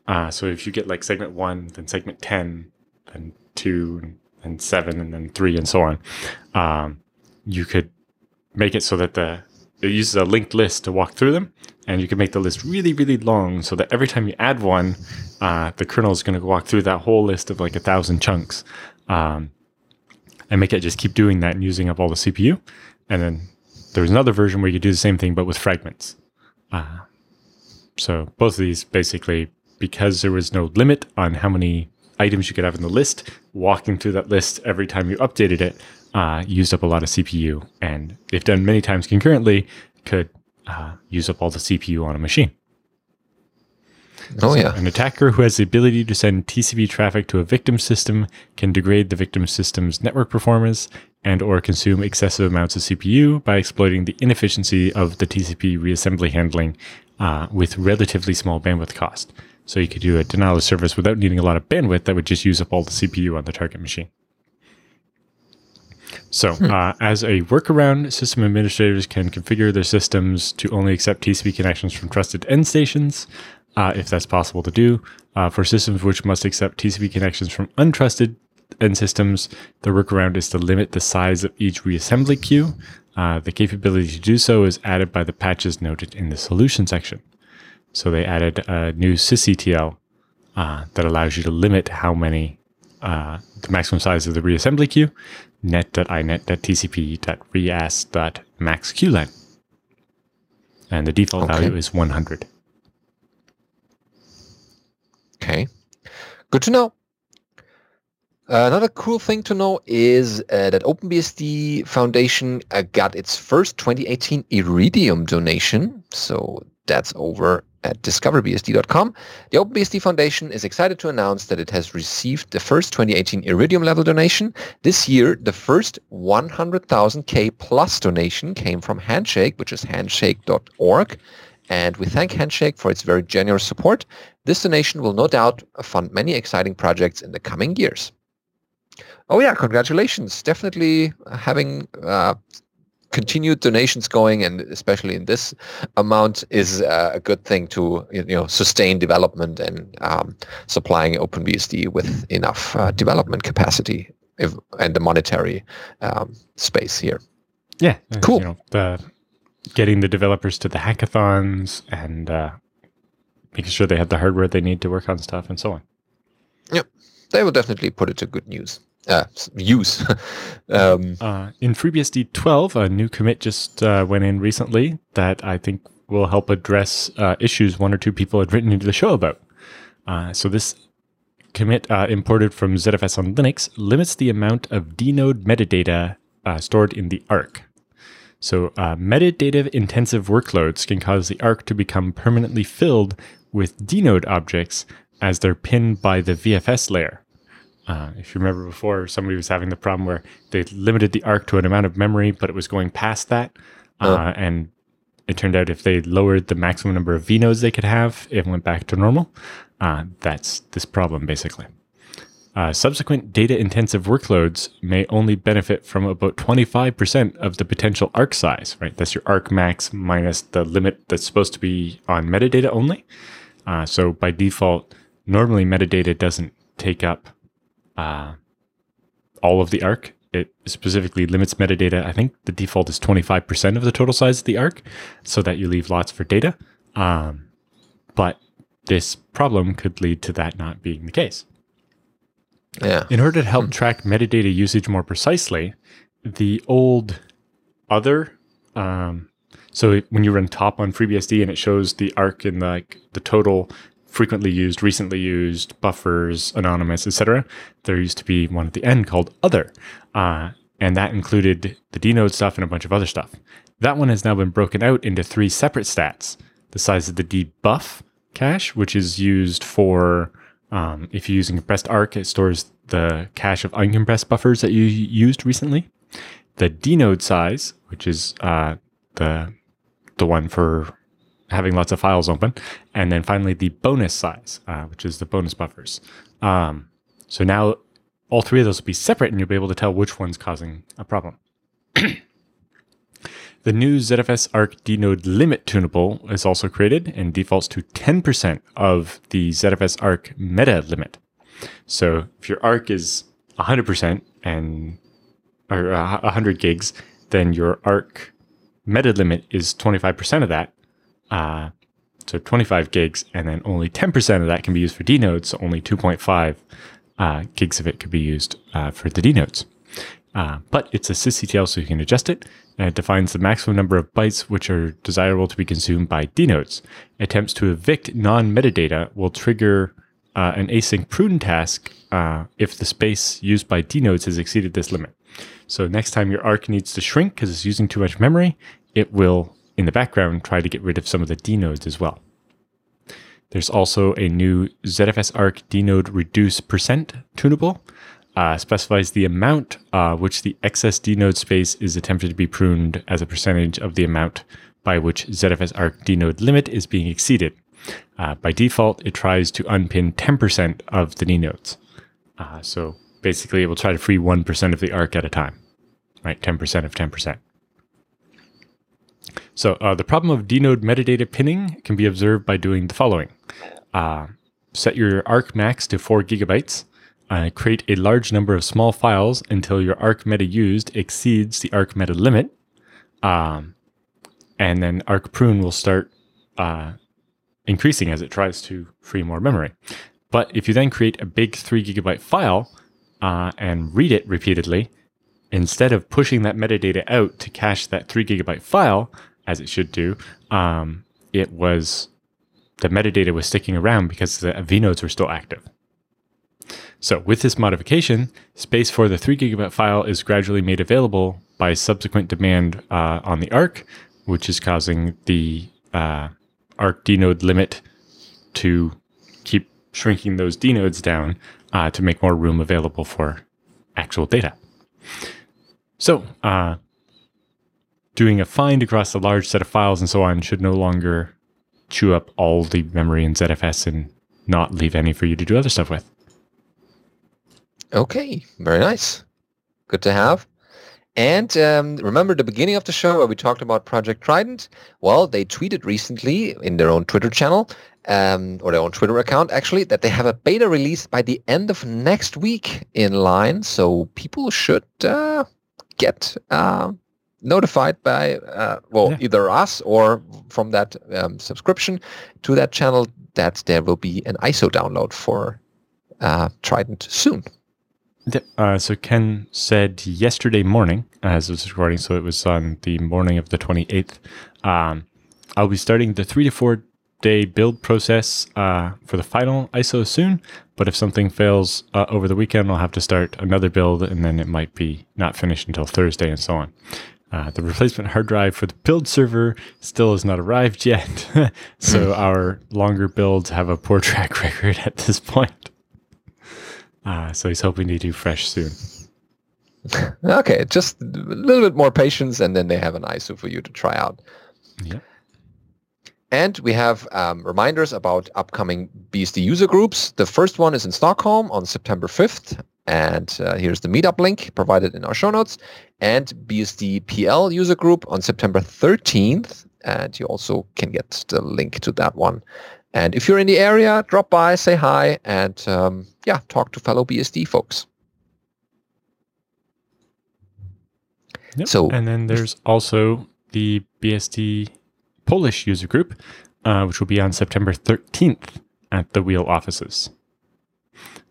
Uh, so if you get like segment one, then segment ten, then two and seven and then three and so on. Um, you could make it so that the it uses a linked list to walk through them, and you can make the list really, really long so that every time you add one, uh, the kernel is going to walk through that whole list of like a thousand chunks, um, and make it just keep doing that and using up all the CPU. And then there was another version where you do the same thing but with fragments. Uh, so both of these basically, because there was no limit on how many items you could have in the list, walking through that list every time you updated it uh, used up a lot of CPU. And if done many times concurrently, could uh, use up all the CPU on a machine. Oh, so yeah. An attacker who has the ability to send TCP traffic to a victim system can degrade the victim system's network performance and or consume excessive amounts of CPU by exploiting the inefficiency of the TCP reassembly handling uh, with relatively small bandwidth cost. So you could do a denial of service without needing a lot of bandwidth that would just use up all the CPU on the target machine. So, hmm. uh, as a workaround, system administrators can configure their systems to only accept TCP connections from trusted end stations, uh, if that's possible to do. Uh, for systems which must accept TCP connections from untrusted end systems, the workaround is to limit the size of each reassembly queue. Uh, the capability to do so is added by the patches noted in the solution section. So they added a new sysctl uh, that allows you to limit how many, uh, the maximum size of the reassembly queue, net.inet.tcp.reas.maxqlen. And the default okay. value is 100. Okay. Good to know. Uh, another cool thing to know is uh, that OpenBSD Foundation uh, got its first 2018 Iridium donation. So that's over at discoverbsd.com. The OpenBSD Foundation is excited to announce that it has received the first 2018 Iridium level donation. This year, the first 100,000K plus donation came from Handshake, which is handshake.org. And we thank Handshake for its very generous support. This donation will no doubt fund many exciting projects in the coming years. Oh yeah, congratulations. Definitely having uh, continued donations going, and especially in this amount, is uh, a good thing to you know sustain development and um, supplying OpenBSD with enough uh, development capacity if, and the monetary um, space here. Yeah, cool. You know, the, getting the developers to the hackathons and uh, making sure they have the hardware they need to work on stuff and so on. Yep, they will definitely put it to good news uh, use. (laughs) um, uh, in FreeBSD 12, a new commit just uh, went in recently that I think will help address uh, issues one or two people had written into the show about. Uh, so this commit uh, imported from ZFS on Linux limits the amount of dnode metadata stored in the ARC. So metadata intensive workloads can cause the ARC to become permanently filled with dnode objects as they're pinned by the VFS layer. Uh, if you remember before, somebody was having the problem where they limited the arc to an amount of memory, but it was going past that. Uh, and it turned out if they lowered the maximum number of vnodes they could have, it went back to normal. Uh, that's this problem, basically. Uh, subsequent data intensive workloads may only benefit from about 25% of the potential arc size, right? That's your arc max minus the limit that's supposed to be on metadata only. Uh, so by default, normally metadata doesn't take up uh, all of the arc. it specifically limits metadata. I think the default is 25% of the total size of the arc so that you leave lots for data. Um, but this problem could lead to that not being the case. Yeah. In order to help track metadata usage more precisely, the old other, um, so when you run top on FreeBSD and it shows the arc in the, like the total frequently used, recently used, buffers, anonymous, etc. There used to be one at the end called other, uh, and that included the dnode stuff and a bunch of other stuff. That one has now been broken out into three separate stats: the size of the dbuf cache, which is used for um, if you're using compressed arc, it stores the cache of uncompressed buffers that you used recently. The dnode size, which is uh, the the one for having lots of files open, and then finally the bonus size, uh, which is the bonus buffers. Um, so now all three of those will be separate, and you'll be able to tell which one's causing a problem. (clears throat) the new ZFS arc dnode limit tunable is also created and defaults to 10% of the ZFS arc meta limit. So if your arc is 100% and or uh, 100 gigs, then your arc meta limit is 25% of that. Uh, so 25 gigs, and then only 10% of that can be used for dnodes. So only 2.5 uh, gigs of it could be used uh, for the dnodes. Uh, but it's a sysctl, so you can adjust it. And it defines the maximum number of bytes which are desirable to be consumed by dnodes. Attempts to evict non-metadata will trigger uh, an async prune task uh, if the space used by dnodes has exceeded this limit. So next time your arc needs to shrink because it's using too much memory, it will, in the background, try to get rid of some of the dnodes as well. There's also a new ZFS arc dnode reduce percent tunable. Uh, specifies the amount uh, which the excess dnode space is attempted to be pruned as a percentage of the amount by which ZFS arc dnode limit is being exceeded. Uh, by default, it tries to unpin 10% of the dnodes. Uh, so basically, it will try to free 1% of the arc at a time, right? 10% of 10%. So uh, the problem of dnode metadata pinning can be observed by doing the following. Uh, set your arc max to 4 gigabytes. Uh, create a large number of small files until your arc meta used exceeds the arc meta limit. Um, and then arc prune will start uh, increasing as it tries to free more memory. But if you then create a big 3 gigabyte file uh, and read it repeatedly, instead of pushing that metadata out to cache that 3 gigabyte file, as it should do, um, it was the metadata was sticking around because the vnodes were still active. So with this modification, space for the 3 gigabyte file is gradually made available by subsequent demand uh, on the ARC, which is causing the uh, ARC dnode limit to keep shrinking those dnodes down uh, to make more room available for actual data. So, uh, doing a find across a large set of files and so on should no longer chew up all the memory in ZFS and not leave any for you to do other stuff with. Okay, very nice. Good to have. And um, remember the beginning of the show where we talked about Project Trident? Well, they tweeted recently in their own Twitter channel, um, or their own Twitter account actually, that they have a beta release by the end of next week in line. So people should uh, get uh, notified by, uh, well, yeah. either us or from that um, subscription to that channel that there will be an ISO download for uh, Trident soon. Uh, so Ken said yesterday morning, as I was recording, so it was on the morning of the 28th, um, I'll be starting the three to four day build process uh, for the final ISO soon. But if something fails uh, over the weekend, I'll have to start another build, and then it might be not finished until Thursday and so on. Uh, the (laughs) replacement hard drive for the build server still has not arrived yet, (laughs) so our longer builds have a poor (laughs) track record at this point. Uh, so he's hoping to do fresh soon. okay, just a little bit more patience, and then they have an ISO for you to try out. Yeah. And we have um, reminders about upcoming BSD user groups. The first one is in Stockholm on September 5th. And uh, here's the meetup link provided in our show notes. And BSD PL user group on September 13th. And you also can get the link to that one. And if you're in the area, drop by, say hi, and um, yeah, talk to fellow BSD folks. Yep. So- and then there's also the BSD Polish user group, uh, which will be on September 13th at the Wheel offices,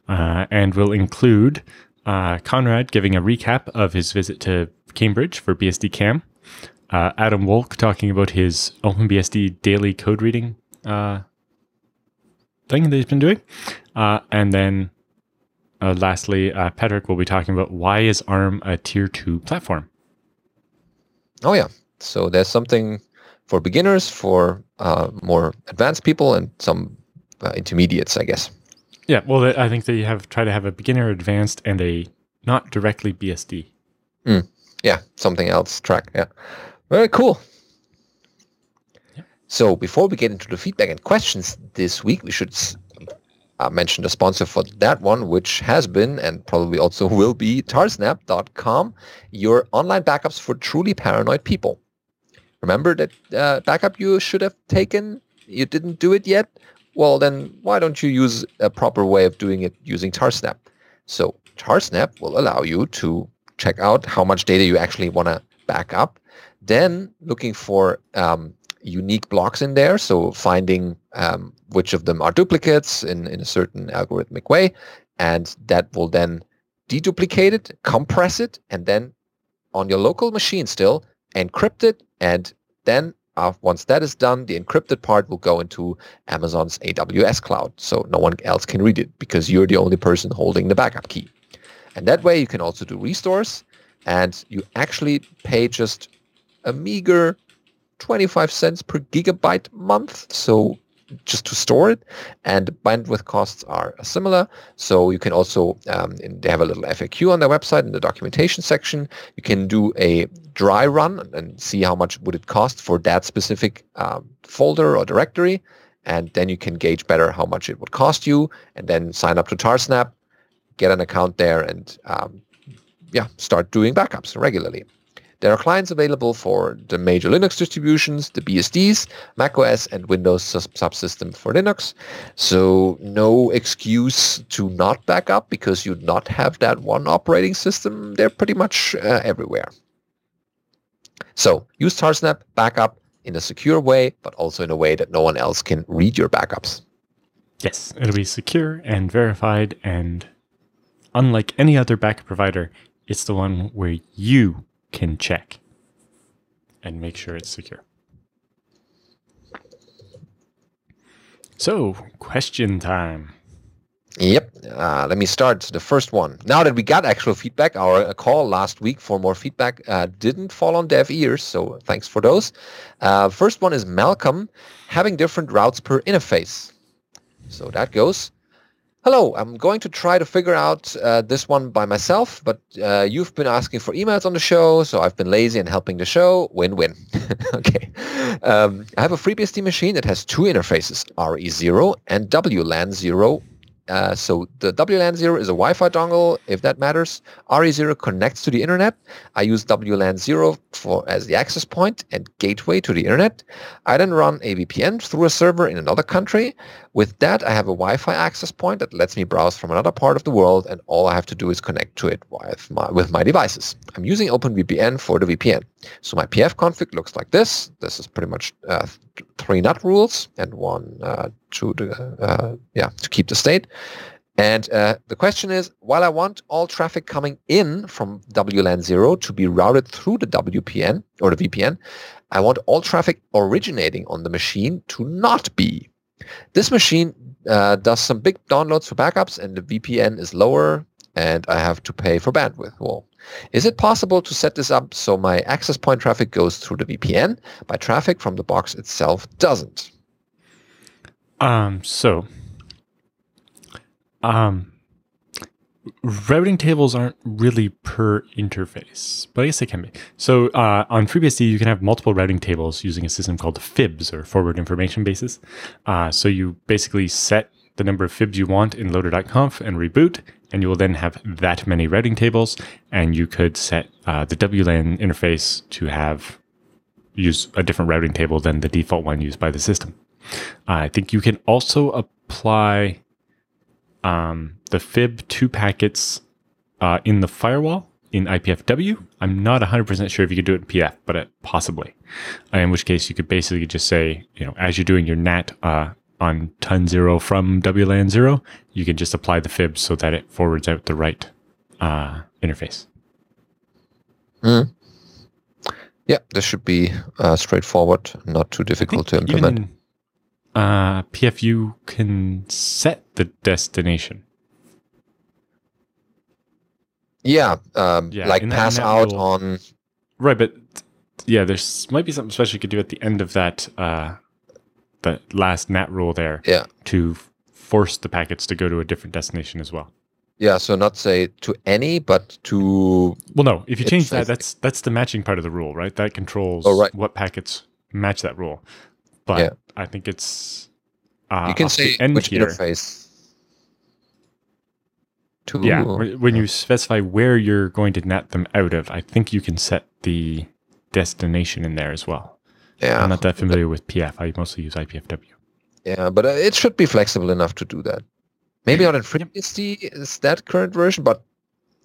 uh, and will include uh, Conrad giving a recap of his visit to Cambridge for BSDCam, uh, Adam Wolk talking about his OpenBSD daily code reading uh, thing that he's been doing, uh, and then lastly, Patrick will be talking about why is ARM a tier two platform. Oh yeah. So there's something for beginners, for more advanced people, and some intermediates, I guess. Yeah, well, I think they have try to have a beginner, advanced, and a not directly BSD. Yeah, something else track. Yeah. Very cool. Yeah. So before we get into the feedback and questions this week, we should uh, mention the sponsor for that one, which has been and probably also (laughs) will be tarsnap.com, your online backups for truly paranoid people. Remember that uh, backup you should have taken? You didn't do it yet? Well, then why don't you use a proper way of doing it using Tarsnap? So Tarsnap will allow you to check out how much data you actually want to back up. Then looking for um, unique blocks in there, so finding um, which of them are duplicates in, in a certain algorithmic way, and that will then deduplicate it, compress it, and then on your local machine still encrypt it, and then Uh, once that is done, the encrypted part will go into Amazon's AWS cloud, so no one else can read it because you're the only person holding the backup key. And that way you can also do restores and you actually pay just a meager 25 cents per gigabyte month. So just to store it and bandwidth costs are similar. So you can also, um, they have a little FAQ on their website in the documentation section. You can do a dry run and see how much would it cost for that specific um, folder or directory. And then you can gauge better how much it would cost you and then sign up to Tarsnap get an account there and um, yeah, start doing backups regularly. There are clients available for the major Linux distributions, the BSDs, macOS, and Windows subsystem for Linux. So no excuse to not back up because you not have that one operating system. They're pretty much uh, everywhere. So use Tarsnap backup in a secure way, but also in a way that no one else can read your backups. Yes, it'll be secure and verified, and unlike any other backup provider, it's the one where you can check and make sure it's secure. So, question time. Yep. Uh, let me start the first one. Now that we got actual feedback, our uh, call last week for more feedback uh, didn't fall on deaf ears, so thanks for those. Uh, first one is Malcolm having different routes per interface. So that goes. Hello, I'm going to try to figure out uh, this one by myself, but uh, you've been asking for emails on the show, so I've been lazy and helping the show. Win-win. (laughs) okay. Um, I have a FreeBSD machine that has two interfaces, RE0 and WLAN 0 uh, so the WLAN 0 is a Wi-Fi dongle, if that matters. RE0 connects to the internet. I use WLAN 0 for as the access point and gateway to the internet. I then run a VPN through a server in another country. With that, I have a Wi-Fi access point that lets me browse from another part of the world, and all I have to do is connect to it with my, with my devices. I'm using OpenVPN for the VPN. So my PF config looks like this. This is pretty much uh, three NAT rules and one uh, to the, uh, yeah to keep the state. And uh, the question is, while I want all traffic coming in from WLAN 0 to be routed through the WPN or the VPN, I want all traffic originating on the machine to not be. This machine uh, does some big downloads for backups and the VPN is lower and I have to pay for bandwidth. Well, is it possible to set this up so my access point traffic goes through the VPN, but traffic from the box itself doesn't? Um, so, um, routing tables aren't really per interface, but I guess they can be. So, uh, on FreeBSD, you can have multiple routing tables using a system called FIBS or Forward Information Bases. Uh, so you basically set the number of fibs you want in loader.conf and reboot, and you will then have that many routing tables. And you could set uh, the WLAN interface to have use a different routing table than the default one used by the system. I think you can also apply um, the fib two packets uh, in the firewall in IPFW. I'm not 100% sure if you could do it in PF, but it, possibly. In which case, you could basically just say, you know, as you're doing your NAT uh, on ton zero from WLAN zero, you can just apply the fibs so that it forwards out the right uh, interface. Mm. Yeah, this should be uh, straightforward, not too difficult to implement. Even, uh, PFU can set the destination. Yeah, um, Yeah, like pass that out on. Right, but yeah, there's might be something special you could do at the end of that uh, that last NAT rule there Yeah, to force the packets to go to a different destination as well. yeah. So not say to any, but to Well, no, if you change that, that's that's the matching part of the rule, right? That controls Oh, right. what packets match that rule. But Yeah. I think it's uh, you can say end which here. interface. To Yeah, when you specify where you're going to net them out of, I think you can set the destination in there as well. Yeah, I'm not that familiar with PF. I mostly use IPFW. yeah, but uh, it should be flexible enough to do that. Maybe not in FreeBSD is that current version, but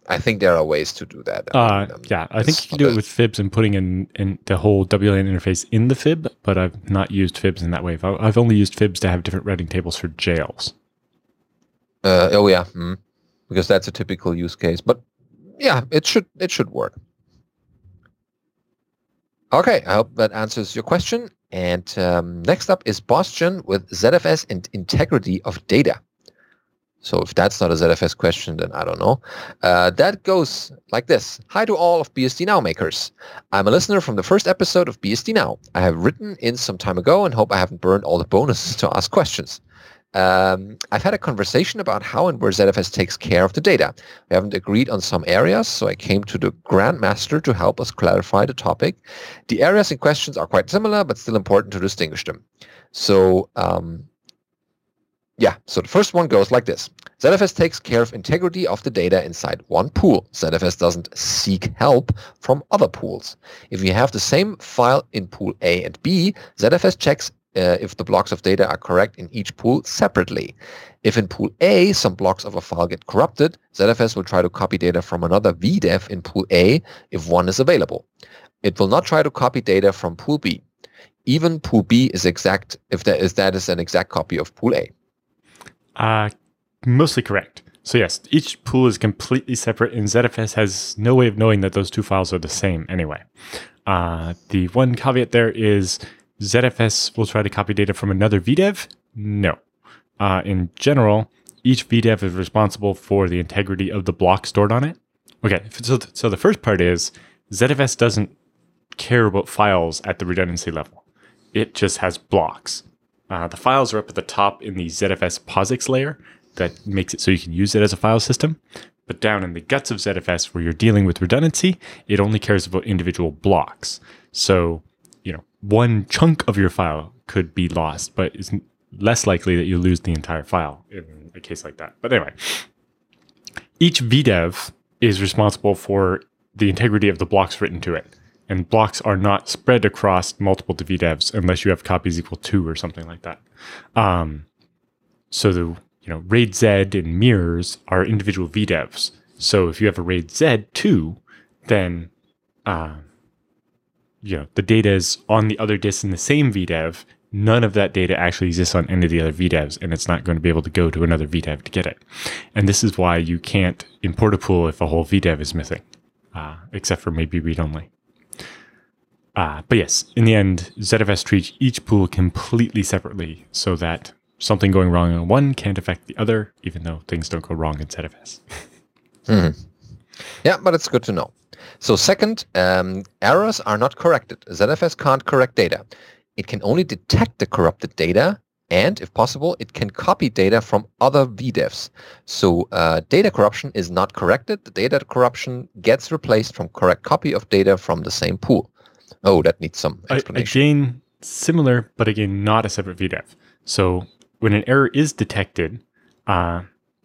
I think there are ways to do that. I Uh, um, yeah, I think you can do it with fibs and putting in, in the whole WLAN interface in the fib, but I've not used fibs in that way. I've, I've only used fibs to have different routing tables for jails. Uh, oh yeah, mm, because that's a typical use case. But yeah, it should it should work. Okay, I hope that answers your question. And um, next up is Boston with ZFS and integrity of data. So if that's not a ZFS question, then I don't know. Uh, that goes like this. Hi to all of BSD Now makers. I'm a listener from the first episode of BSD Now. I have written in some time ago and hope I haven't burned all the bonuses to ask questions. Um, I've had a conversation about how and where ZFS takes care of the data. We haven't agreed on some areas, so I came to the Grandmaster to help us clarify the topic. The areas in questions are quite similar, but still important to distinguish them. So, um, yeah, so the first one goes like this. ZFS takes care of integrity of the data inside one pool. ZFS doesn't seek help from other pools. If you have the same file in pool A and B, ZFS checks uh, if the blocks of data are correct in each pool separately. If in pool A some blocks of a file get corrupted, ZFS will try to copy data from another VDEV in pool A if one is available. It will not try to copy data from pool B. Even pool B is exact if that is that is an exact copy of pool A. Uh, mostly correct. So yes, each pool is completely separate, and ZFS has no way of knowing that those two files are the same anyway. Uh, the one caveat there is ZFS will try to copy data from another VDEV. No. Uh, in general, each VDEV is responsible for the integrity of the block stored on it. Okay, so th- so the first part is ZFS doesn't care about files at the redundancy level. It just has blocks. Uh, the files are up at the top in the ZFS POSIX layer that makes it so you can use it as a file system. But down in the guts of ZFS, where you're dealing with redundancy, it only cares about individual blocks. So, one chunk of your file could be lost, but it's less likely that you lose the entire file in a case like that. But anyway, each VDEV is responsible for the integrity of the blocks written to it. And blocks are not spread across multiple VDEVs unless you have copies equal two or something like that. Um, so the you know RAID Z and mirrors are individual VDEVs. So if you have a RAID Z2, then uh, you know the data is on the other disk in the same VDEV. None of that data actually exists on any of the other VDEVs, and it's not going to be able to go to another VDEV to get it. And this is why you can't import a pool if a whole VDEV is missing, uh, except for maybe read only. Uh, but yes, in the end, ZFS treats each pool completely separately so that something going wrong on one can't affect the other, even though things don't go wrong in ZFS. (laughs) Yeah, but it's good to know. So second, um, errors are not corrected. ZFS can't correct data. It can only detect the corrupted data, and if possible, it can copy data from other VDEVs. So uh, data corruption is not corrected. The data corruption gets replaced from correct copy of data from the same pool. Oh, that needs some explanation. Again, similar, but again, not a separate VDEV. So when an error is detected, uh,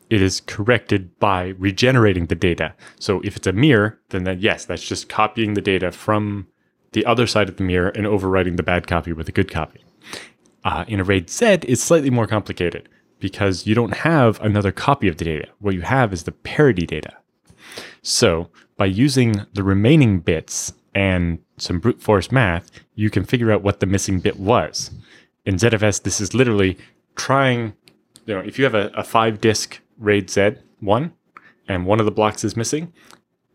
it is corrected by regenerating the data. So if it's a mirror, then, that, yes, that's just copying the data from the other side of the mirror and overwriting the bad copy with a good copy. Uh, in a RAID Z, it's slightly more complicated because you don't have another copy of the data. What you have is the parity data. So by using the remaining bits and some brute force math, you can figure out what the missing bit was. In ZFS, this is literally trying, you know, if you have a, a five disk RAID Z1 and one of the blocks is missing,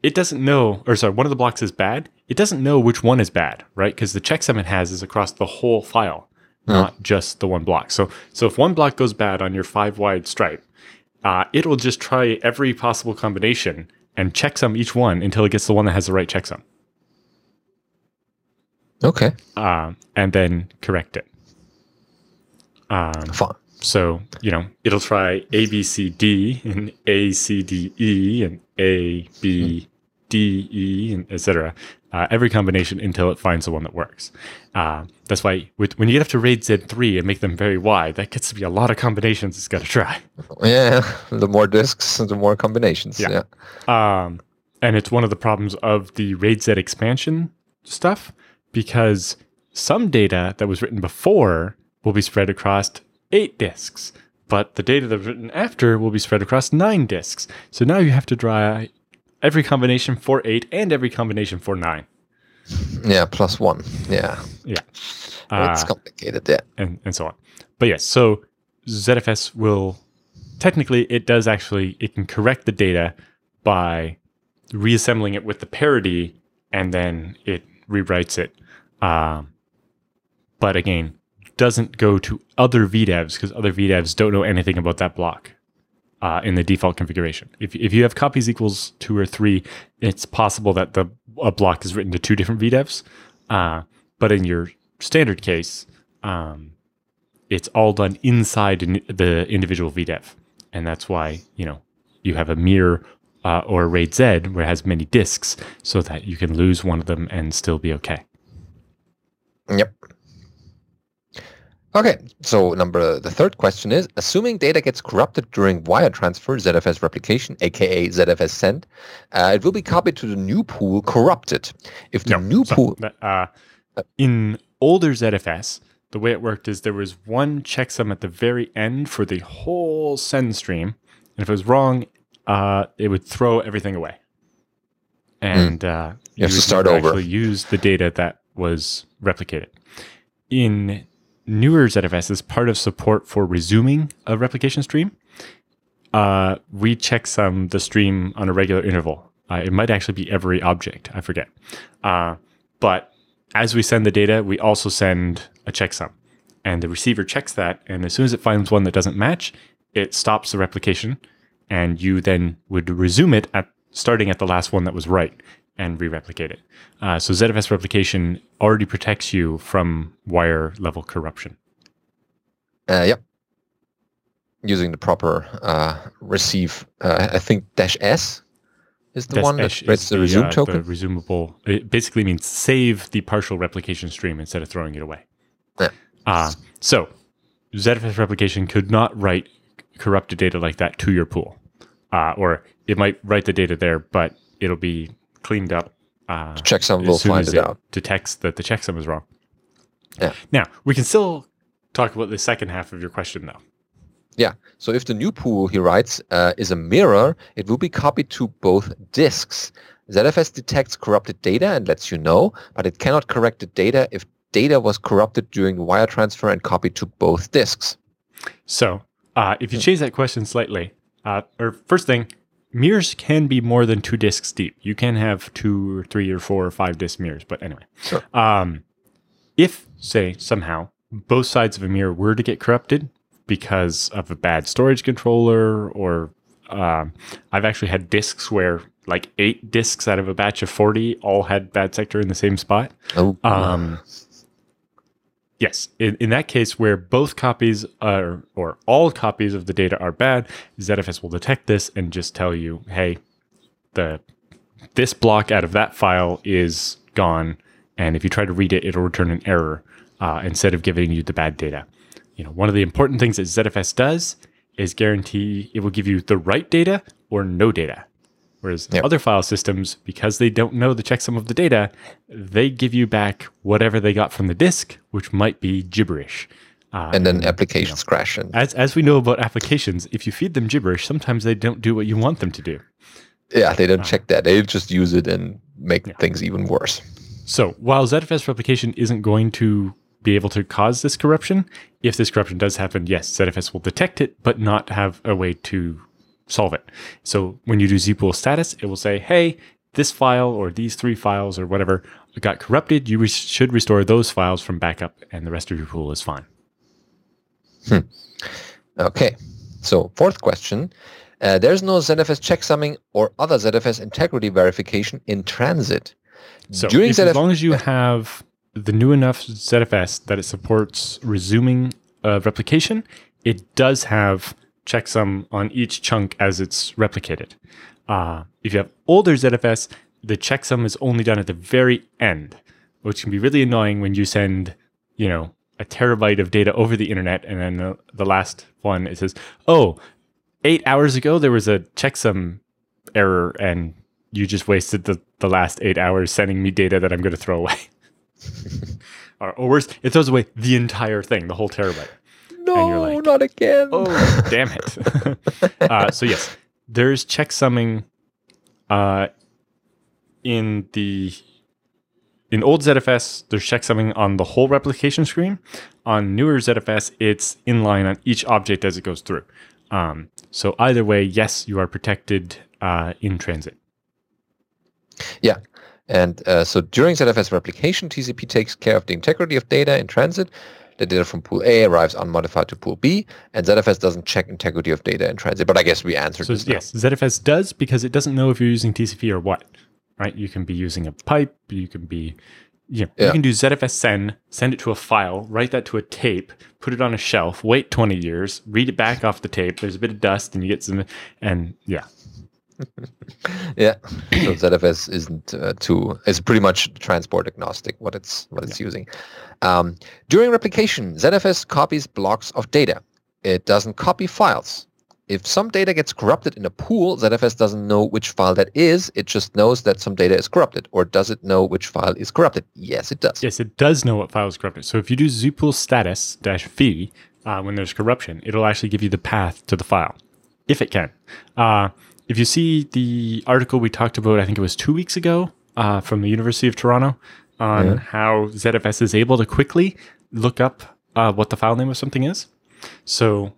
it doesn't know, or sorry, one of the blocks is bad. It doesn't know which one is bad, right? Because the checksum it has is across the whole file, not just the one block. So, so if one block goes bad on your five wide stripe, uh, it'll just try every possible combination and checksum each one until it gets the one that has the right checksum, Okay. uh, and then correct it. Um, Fine. So, you know, it'll try A, B, C, D and A, C, D, E and A, B, D, E, and etc. Uh, every combination until it finds the one that works. Uh, that's why with, when you get up to RAID Z3 and make them very wide, that gets to be a lot of combinations it's got to try. (laughs) Yeah. The more disks, the more combinations. Yeah. Yeah. Um, and it's one of the problems of the RAID Z expansion stuff because some data that was written before will be spread across eight disks, but the data that's written after will be spread across nine disks. So now you have to draw every combination for eight and every combination for nine. Yeah. Plus one. Yeah. Yeah. it's Uh, complicated. Yeah. and, and so on. But yes, so ZFS will technically it does actually it can correct the data by reassembling it with the parity and then it rewrites it. Um, but again, doesn't go to other VDEVs because other VDEVs don't know anything about that block uh, in the default configuration. If, if you have copies equals two or three, it's possible that the a block is written to two different VDEVs. Uh, but in your standard case, um, it's all done inside in the individual VDEV, and that's why you know you have a mirror uh, or a RAID Z where it has many disks, so that you can lose one of them and still be okay. Yep. Okay, so number the third question is: Assuming data gets corrupted during wire transfer, ZFS replication, aka ZFS send, uh, it will be copied to the new pool corrupted. If the new So, pool, uh, in older ZFS, the way it worked is there was one checksum at the very end for the whole send stream, and if it was wrong, uh, it would throw everything away, and uh, Hmm. You have to start over. Actually, use the data that was replicated. In newer ZFS, as part of support for resuming a replication stream, uh, we checksum the stream on a regular interval. Uh, it might actually be every object. I forget. Uh, but as we send the data, we also send a checksum. And the receiver checks that. And as soon as it finds one that doesn't match, it stops the replication. And you then would resume it at starting at the last one that was right and re replicate it. Uh, so ZFS replication already protects you from wire level corruption. uh, yep, using the proper uh, receive, uh, I think dash S is the Dash one that the resume uh, token. The resumable. It basically means save the partial replication stream instead of throwing it away. Yeah. Uh, so ZFS replication could not write corrupted data like that to your pool, uh, or it might write the data there, but it'll be cleaned up. Uh, checksum will find as it out. Detects that the checksum is wrong. Yeah. Now we can still talk about the second half of your question, though. Yeah. So if the new pool, he writes, uh, is a mirror, it will be copied to both disks. ZFS detects corrupted data and lets you know, but it cannot correct the data if data was corrupted during wire transfer and copied to both disks. So, uh, if you change that question slightly, uh, or first thing, mirrors can be more than two disks deep. You can have two or three or four or five disk mirrors. But anyway, Sure. um, if say somehow both sides of a mirror were to get corrupted because of a bad storage controller, or um, I've actually had disks where like eight disks out of a batch of forty all had bad sector in the same spot. Oh, Um, yes, in, in that case where both copies are or all copies of the data are bad, ZFS will detect this and just tell you, hey, the this block out of that file is gone, and if you try to read it, it'll return an error uh, instead of giving you the bad data. You know, one of the important things that ZFS does is guarantee it will give you the right data or no data. Whereas Yep. other file systems, because they don't know the checksum of the data, they give you back whatever they got from the disk, which might be gibberish. Uh, and then applications crash. And as as we know about applications, if you feed them gibberish, sometimes they don't do what you want them to do. Yeah, they don't check that. They just use it and make Yeah. things even worse. So while ZFS replication isn't going to be able to cause this corruption, if this corruption does happen, yes, ZFS will detect it, but not have a way to solve it. So when you do zpool status, it will say, hey, this file or these three files or whatever got corrupted. You re- should restore those files from backup, and the rest of your pool is fine. Okay. So fourth question. Uh, there's no ZFS checksumming or other ZFS integrity verification in transit. So During if, ZF as long as you have the new enough ZFS that it supports resuming uh, replication, it does have checksum on each chunk as it's replicated. Uh, if you have older ZFS, the checksum is only done at the very end, which can be really annoying when you send, you know, a terabyte of data over the internet, and then the, the last one it says, "Oh, eight hours ago there was a checksum error, and you just wasted the, the last eight hours sending me data that I'm going to throw away." (laughs) or, or worse, it throws away the entire thing, the whole terabyte. No, like, not again. Oh, damn it. (laughs) uh, so, yes, there's checksumming uh, in the. In old ZFS, there's checksumming on the whole replication screen. On newer ZFS, it's inline on each object as it goes through. Um, so either way, yes, you are protected uh, in transit. Yeah. And uh, so during ZFS replication, TCP takes care of the integrity of data in transit. The data from pool A arrives unmodified to pool B, and ZFS doesn't check integrity of data in transit. But I guess we answered So this. now. yes, ZFS does because it doesn't know if you're using TCP or what. Right? You can be using a pipe. You can be, you, know, you can do ZFS send, send it to a file, write that to a tape, put it on a shelf, wait 20 years, read it back off the tape. There's a bit of dust, and you get some, and yeah, Yeah. So ZFS isn't uh, too. It's pretty much transport agnostic what it's what it's using. Um, during replication, ZFS copies blocks of data. It doesn't copy files. If some data gets corrupted in a pool, ZFS doesn't know which file that is. It just knows that some data is corrupted. Or does it know which file is corrupted? Yes, it does. yes, it does know what file is corrupted. So if you do zpool status dash v uh, when there's corruption, it'll actually give you the path to the file, if it can. Uh, if you see the article we talked about, I think it was two weeks ago uh, from the University of Toronto on how ZFS is able to quickly look up uh, what the file name of something is. So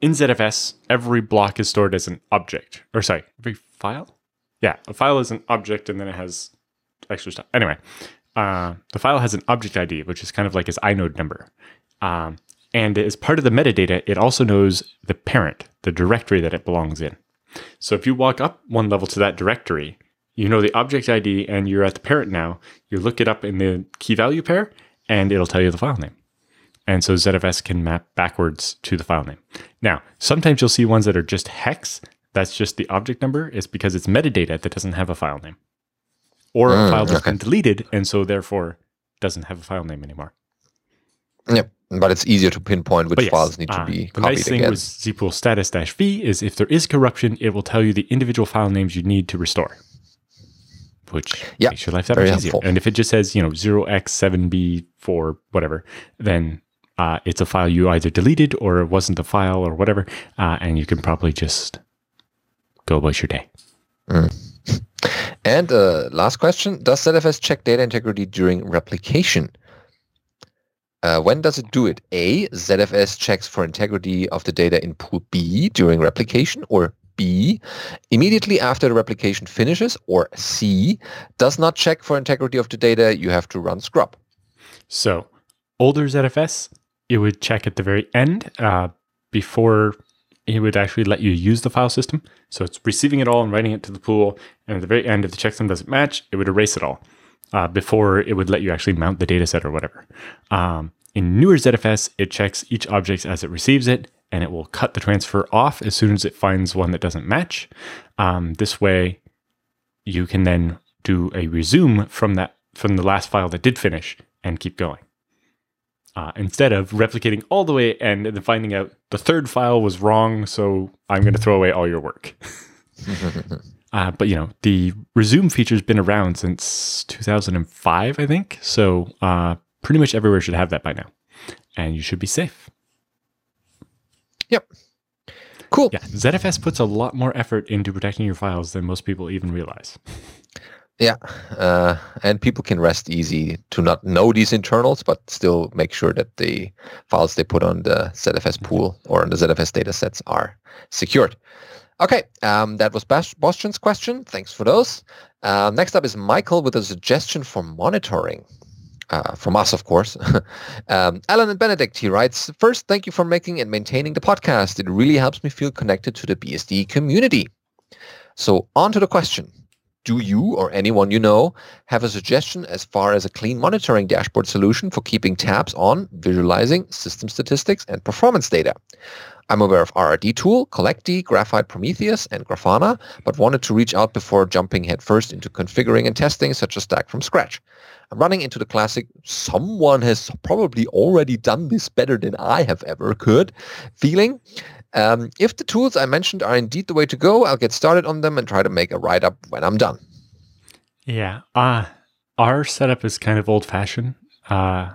in ZFS, every block is stored as an object, or sorry, every file. Yeah, a file is an object, and then it has extra stuff. Anyway, uh, the file has an object ID, which is kind of like its inode number. Um, and as part of the metadata, it also knows the parent, the directory that it belongs in. So if you walk up one level to that directory, you know the object ID and you're at the parent now, you look it up in the key value pair and it'll tell you the file name. And so ZFS can map backwards to the file name. Now, sometimes you'll see ones that are just hex. That's just the object number. It's because it's metadata that doesn't have a file name. Or a Mm, file that's okay. been deleted and so therefore doesn't have a file name anymore. Yep. But it's easier to pinpoint which yes, files need to uh, be the copied nice thing again. with zpool status dash v is if there is corruption, it will tell you the individual file names you need to restore, which Yeah, makes your life that much easier. helpful. And if it just says you know zero x seven b four whatever, then uh, it's a file you either deleted or it wasn't a file or whatever, uh, and you can probably just go about your day. (laughs) And uh, last question: Does ZFS check data integrity during replication? Uh, when does it do it? A. ZFS checks for integrity of the data in pool B during replication, or B. Immediately after the replication finishes, or C. Does not check for integrity of the data. You have to run scrub. So older ZFS, it would check at the very end uh, before it would actually let you use the file system. So it's receiving it all and writing it to the pool. And at the very end, if the checksum doesn't match, it would erase it all uh, before it would let you actually mount the data set or whatever. Um, in newer ZFS, it checks each object as it receives it and it will cut the transfer off as soon as it finds one that doesn't match. Um, this way, you can then do a resume from that from the last file that did finish and keep going. Uh, instead of replicating all the way and then finding out the third file was wrong, so I'm going to throw away all your work. (laughs) uh, but you know, the resume feature's been around since 2005, I think. So uh, pretty much everywhere should have that by now, and you should be safe. Yep. Cool. Yeah, ZFS puts a lot more effort into protecting your files than most people even realize. Yeah, uh, and people can rest easy to not know these internals, but still make sure that the files they put on the ZFS pool or on the ZFS datasets are secured. Okay, um, that was Bas- question. Thanks for those. Uh, next up is Michael with a suggestion for monitoring. Uh, from us, of course. (laughs) um, Alan and Benedict, he writes, First, thank you for making and maintaining the podcast. It really helps me feel connected to the BSD community. So on to the question do you or anyone you know have a suggestion as far as a clean monitoring dashboard solution for keeping tabs on visualizing system statistics and performance data? I'm aware of RRD Tool, Collectd, Graphite Prometheus, and Grafana, but wanted to reach out before jumping headfirst into configuring and testing such a stack from scratch. I'm running into the classic, someone has probably already done this better than I have ever could feeling. Um, if the tools I mentioned are indeed the way to go, I'll get started on them and try to make a write-up when I'm done. Yeah. Uh, our setup is kind of old-fashioned, uh,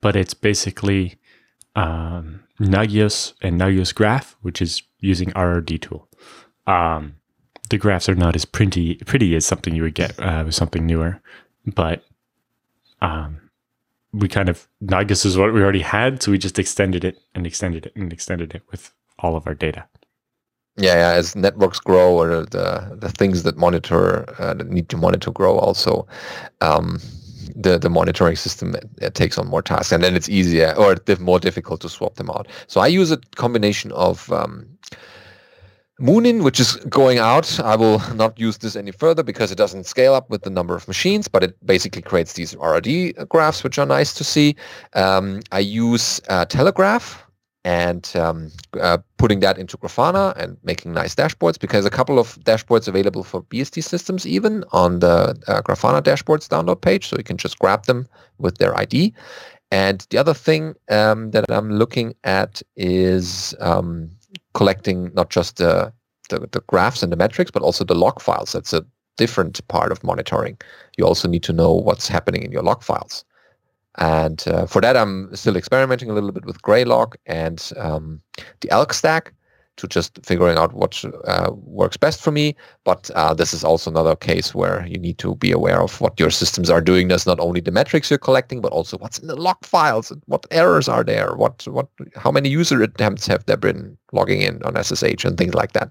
but it's basically um, Nagios and Nagios Graph, which is using RRD tool. Um, the graphs are not as pretty, pretty as something you would get uh, with something newer, but um, we kind of Nagios is what we already had, so we just extended it and extended it and extended it with all of our data. Yeah, yeah. As networks grow, or the the things that monitor uh, that need to monitor grow, also um, the the monitoring system it, takes on more tasks, and then it's easier or more difficult to swap them out. So I use a combination of um, Munin, which is going out. I will not use this any further because it doesn't scale up with the number of machines, but it basically creates these RRD graphs, which are nice to see. Um, I use uh, Telegraf, and um, uh, putting that into Grafana and making nice dashboards because a couple of dashboards available for BSD systems even on the uh, Grafana dashboards download page. So you can just grab them with their ID. And the other thing um, that I'm looking at is um, collecting not just the, the, the graphs and the metrics, but also the log files. That's a different part of monitoring. You also need to know what's happening in your log files. And uh, for that, I'm still experimenting a little bit with Graylog and um, the Elk stack to just figuring out what uh, works best for me. But uh, this is also another case where you need to be aware of what your systems are doing. That's not only the metrics you're collecting, but also what's in the log files and what errors are there. What what how many user attempts have there been logging in on SSH and things like that.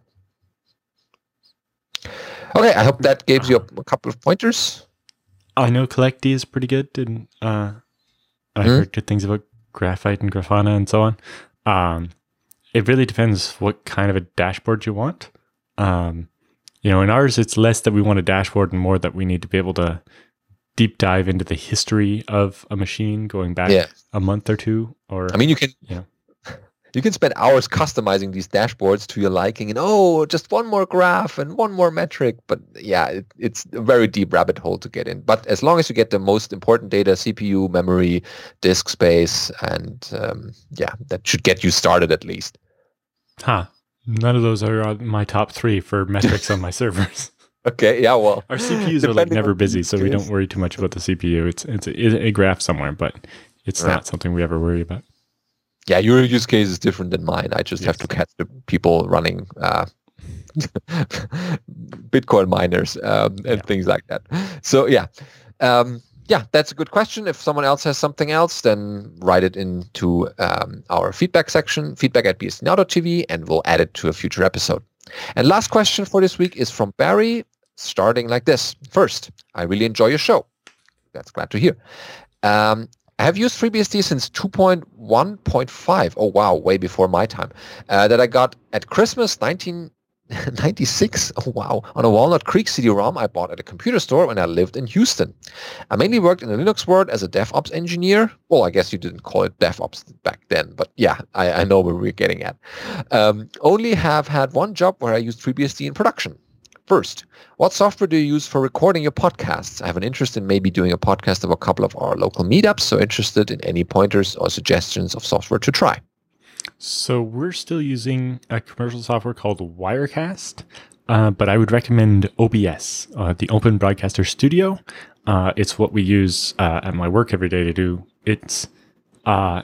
Okay, I hope that gives you a, a couple of pointers. I know Collectd is pretty good, and uh, I've mm-hmm. heard good things about graphite and grafana and so on. Um, it really depends what kind of a dashboard you want. Um, you know, in ours, it's less that we want a dashboard and more that we need to be able to deep dive into the history of a machine going back yeah. a month or two. Or I mean, you can you know, you can spend hours customizing these dashboards to your liking and oh just one more graph and one more metric. But yeah it, it's a very deep rabbit hole to get in. But as long as you get the most important data cpu memory disk space and um, yeah that should get you started at least. Huh. None of those are my top three for metrics on my (laughs) servers. (laughs) Okay yeah well our cpus are like never busy so we don't worry too much about the cpu it's it's a, a graph somewhere but it's not something we ever worry about yeah, your use case is different than mine. I just yes. have to catch the people running uh, (laughs) Bitcoin miners um, and yeah. things like that. So yeah, um, yeah, that's a good question. If someone else has something else, then write it into um, our feedback section, feedback at bsdnow.tv, and we'll add it to a future episode. And last question for this week is from Barry, starting like this. First, I really enjoy your show. That's glad to hear. Um, I have used FreeBSD since 2.1.5. Oh, wow, way before my time. Uh, that I got at Christmas 1996. (laughs) Oh, wow. On a Walnut Creek CD-ROM I bought at a computer store when I lived in Houston. I mainly worked in the Linux world as a DevOps engineer. Well, I guess you didn't call it DevOps back then, but yeah, I, I know where we're getting at. Um, only have had one job where I used FreeBSD in production. First, what software do you use for recording your podcasts? I have an interest in maybe doing a podcast of a couple of our local meetups, so interested in any pointers or suggestions of software to try. So we're still using a commercial software called Wirecast, uh, but I would recommend OBS, uh, the Open Broadcaster Studio. Uh, it's what we use uh, at my work every day to do. It's uh,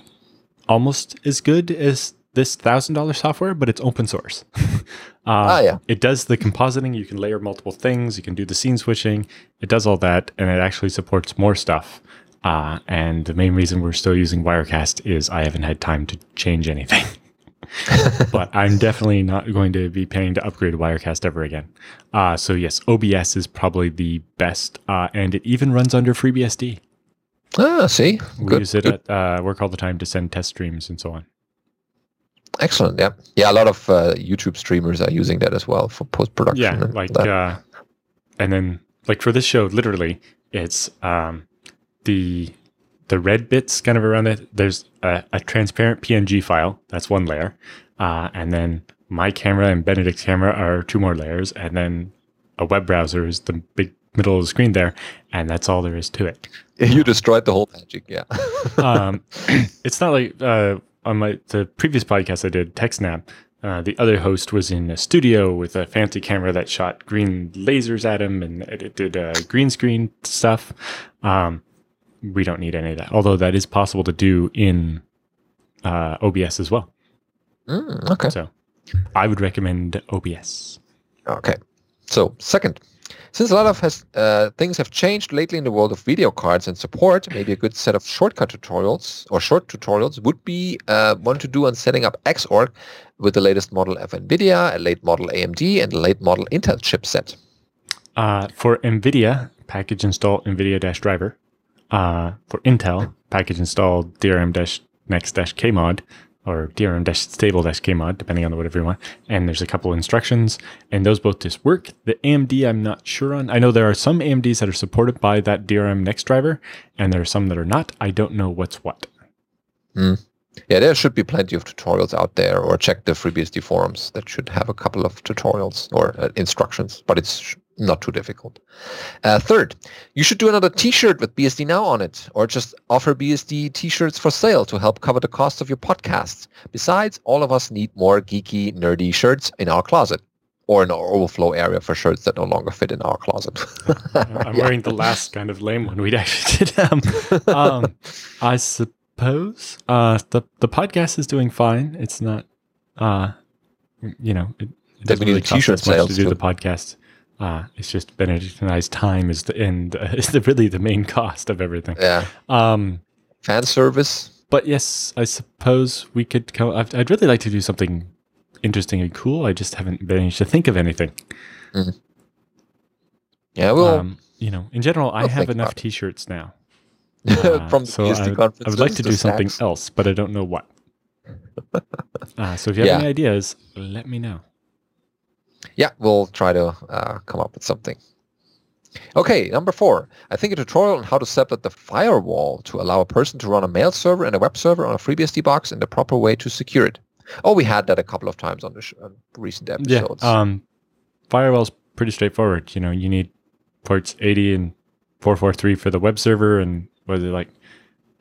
almost as good as this thousand dollar software, but it's open source. (laughs) uh, Ah, yeah. It does the compositing. You can layer multiple things. You can do the scene switching. It does all that, and it actually supports more stuff. Uh, and the main reason we're still using Wirecast is I haven't had time to change anything. (laughs) (laughs) but I'm definitely not going to be paying to upgrade Wirecast ever again. Uh, so yes, OBS is probably the best, uh, and it even runs under FreeBSD. Ah, see, We good. use it good. at uh, work all the time to send test streams and so on. Excellent. Yeah, yeah. A lot of uh, YouTube streamers are using that as well for post production. Yeah, like uh, and then like for this show, literally, it's um, the the red bits kind of around it. There's a, a transparent PNG file. That's one layer, uh, and then my camera and Benedict's camera are two more layers, and then a web browser is the big middle of the screen there, and that's all there is to it. (laughs) you destroyed the whole magic. Yeah. um, (coughs) (clears throat) it's not like uh, on my the previous podcast I did TechSnap. Uh, the other host was in a studio with a fancy camera that shot green lasers at him, and it, it did uh, green screen stuff. Um, we don't need any of that, although that is possible to do in uh, OBS as well. Mm, okay. So, I would recommend OBS. Okay. So second, since a lot of has, uh, things have changed lately in the world of video cards and support, maybe a good set of shortcut tutorials or short tutorials would be uh, one to do on setting up Xorg with the latest model of NVIDIA, a late model AMD, and a late model Intel chipset. Uh, for NVIDIA, package install NVIDIA-driver. Uh, for Intel, package install DRM-next-kmod or DRM-stable-kmod, depending on whatever you want. And there's a couple instructions, and those both just work. The AMD, I'm not sure on. I know there are some AMDs that are supported by that DRM next driver, and there are some that are not. I don't know what's what. Yeah, there should be plenty of tutorials out there, or check the FreeBSD forums that should have a couple of tutorials or uh, instructions, but it's not too difficult. Uh, third, you should do another T-shirt with BSD Now on it, or just offer BSD T-shirts for sale to help cover the cost of your podcasts. Besides, all of us need more geeky, nerdy shirts in our closet, or in our overflow area for shirts that no longer fit in our closet. (laughs) I'm wearing the last kind of lame one we'd actually (laughs) did. Um, um, I suppose uh, the the podcast is doing fine. It's not, uh, you know, it, it doesn't really cost t-shirt much to do too. the podcast. Uh, it's just Benedict and I's time is the end. Uh, (laughs) is the really the main cost of everything. yeah, Um, fan service. but yes, I suppose we could come. I'd, I'd really like to do something interesting and cool. I just haven't managed to think of anything. Yeah, well, um, you know, in general, I we'll have enough. T-shirts now. (laughs) Uh, from the so I, would- conference. I would like to do something else, but I don't know what. (laughs) uh, so if you have Yeah. any ideas, let me know. Yeah, we'll try to uh, come up with something. Okay, number four. I think a tutorial on how to set up the firewall to allow a person to run a mail server and a web server on a FreeBSD box in the proper way to secure it. Oh, we had that a couple of times on the sh- on recent episodes. Yeah. Um, firewall's pretty straightforward. You know, you need ports 80 and 443 for the web server, and was it like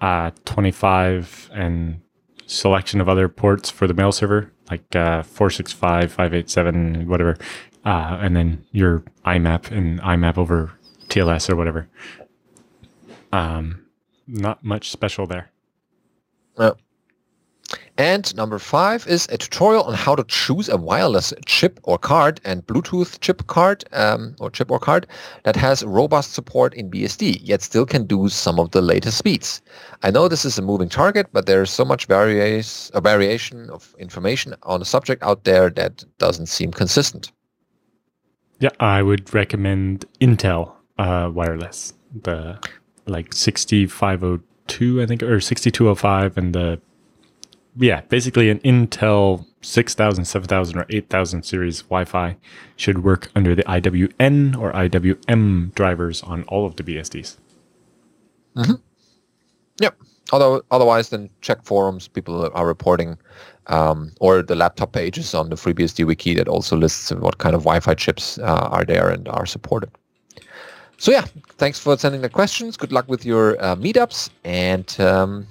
uh 25 and selection of other ports for the mail server, like uh 465, 587, whatever, uh, and then your IMAP and IMAP over TLS or whatever. Um, not much special there. And number five is a tutorial on how to choose a wireless chip or card and Bluetooth chip card um, or chip or card that has robust support in BSD, yet still can do some of the latest speeds. I know this is a moving target, but there is so much various, a variation of information on the subject out there that doesn't seem consistent. Yeah, I would recommend Intel uh, wireless, the like 6502, I think, or 6205, and the yeah, basically an Intel 6000, 7000, or 8000 series Wi-Fi should work under the IWN or IWM drivers on all of the BSDs. Yep. Although otherwise, then check forums. People are reporting, um, or the laptop pages on the FreeBSD wiki that also lists what kind of Wi-Fi chips uh, are there and are supported. So yeah, thanks for sending the questions. Good luck with your uh, meetups, and um,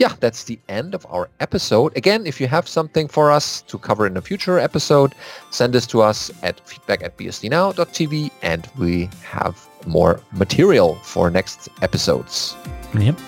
yeah, that's the end of our episode. Again, if you have something for us to cover in a future episode, send this to us at feedback at bsdnow.tv, and we have more material for next episodes. Yep.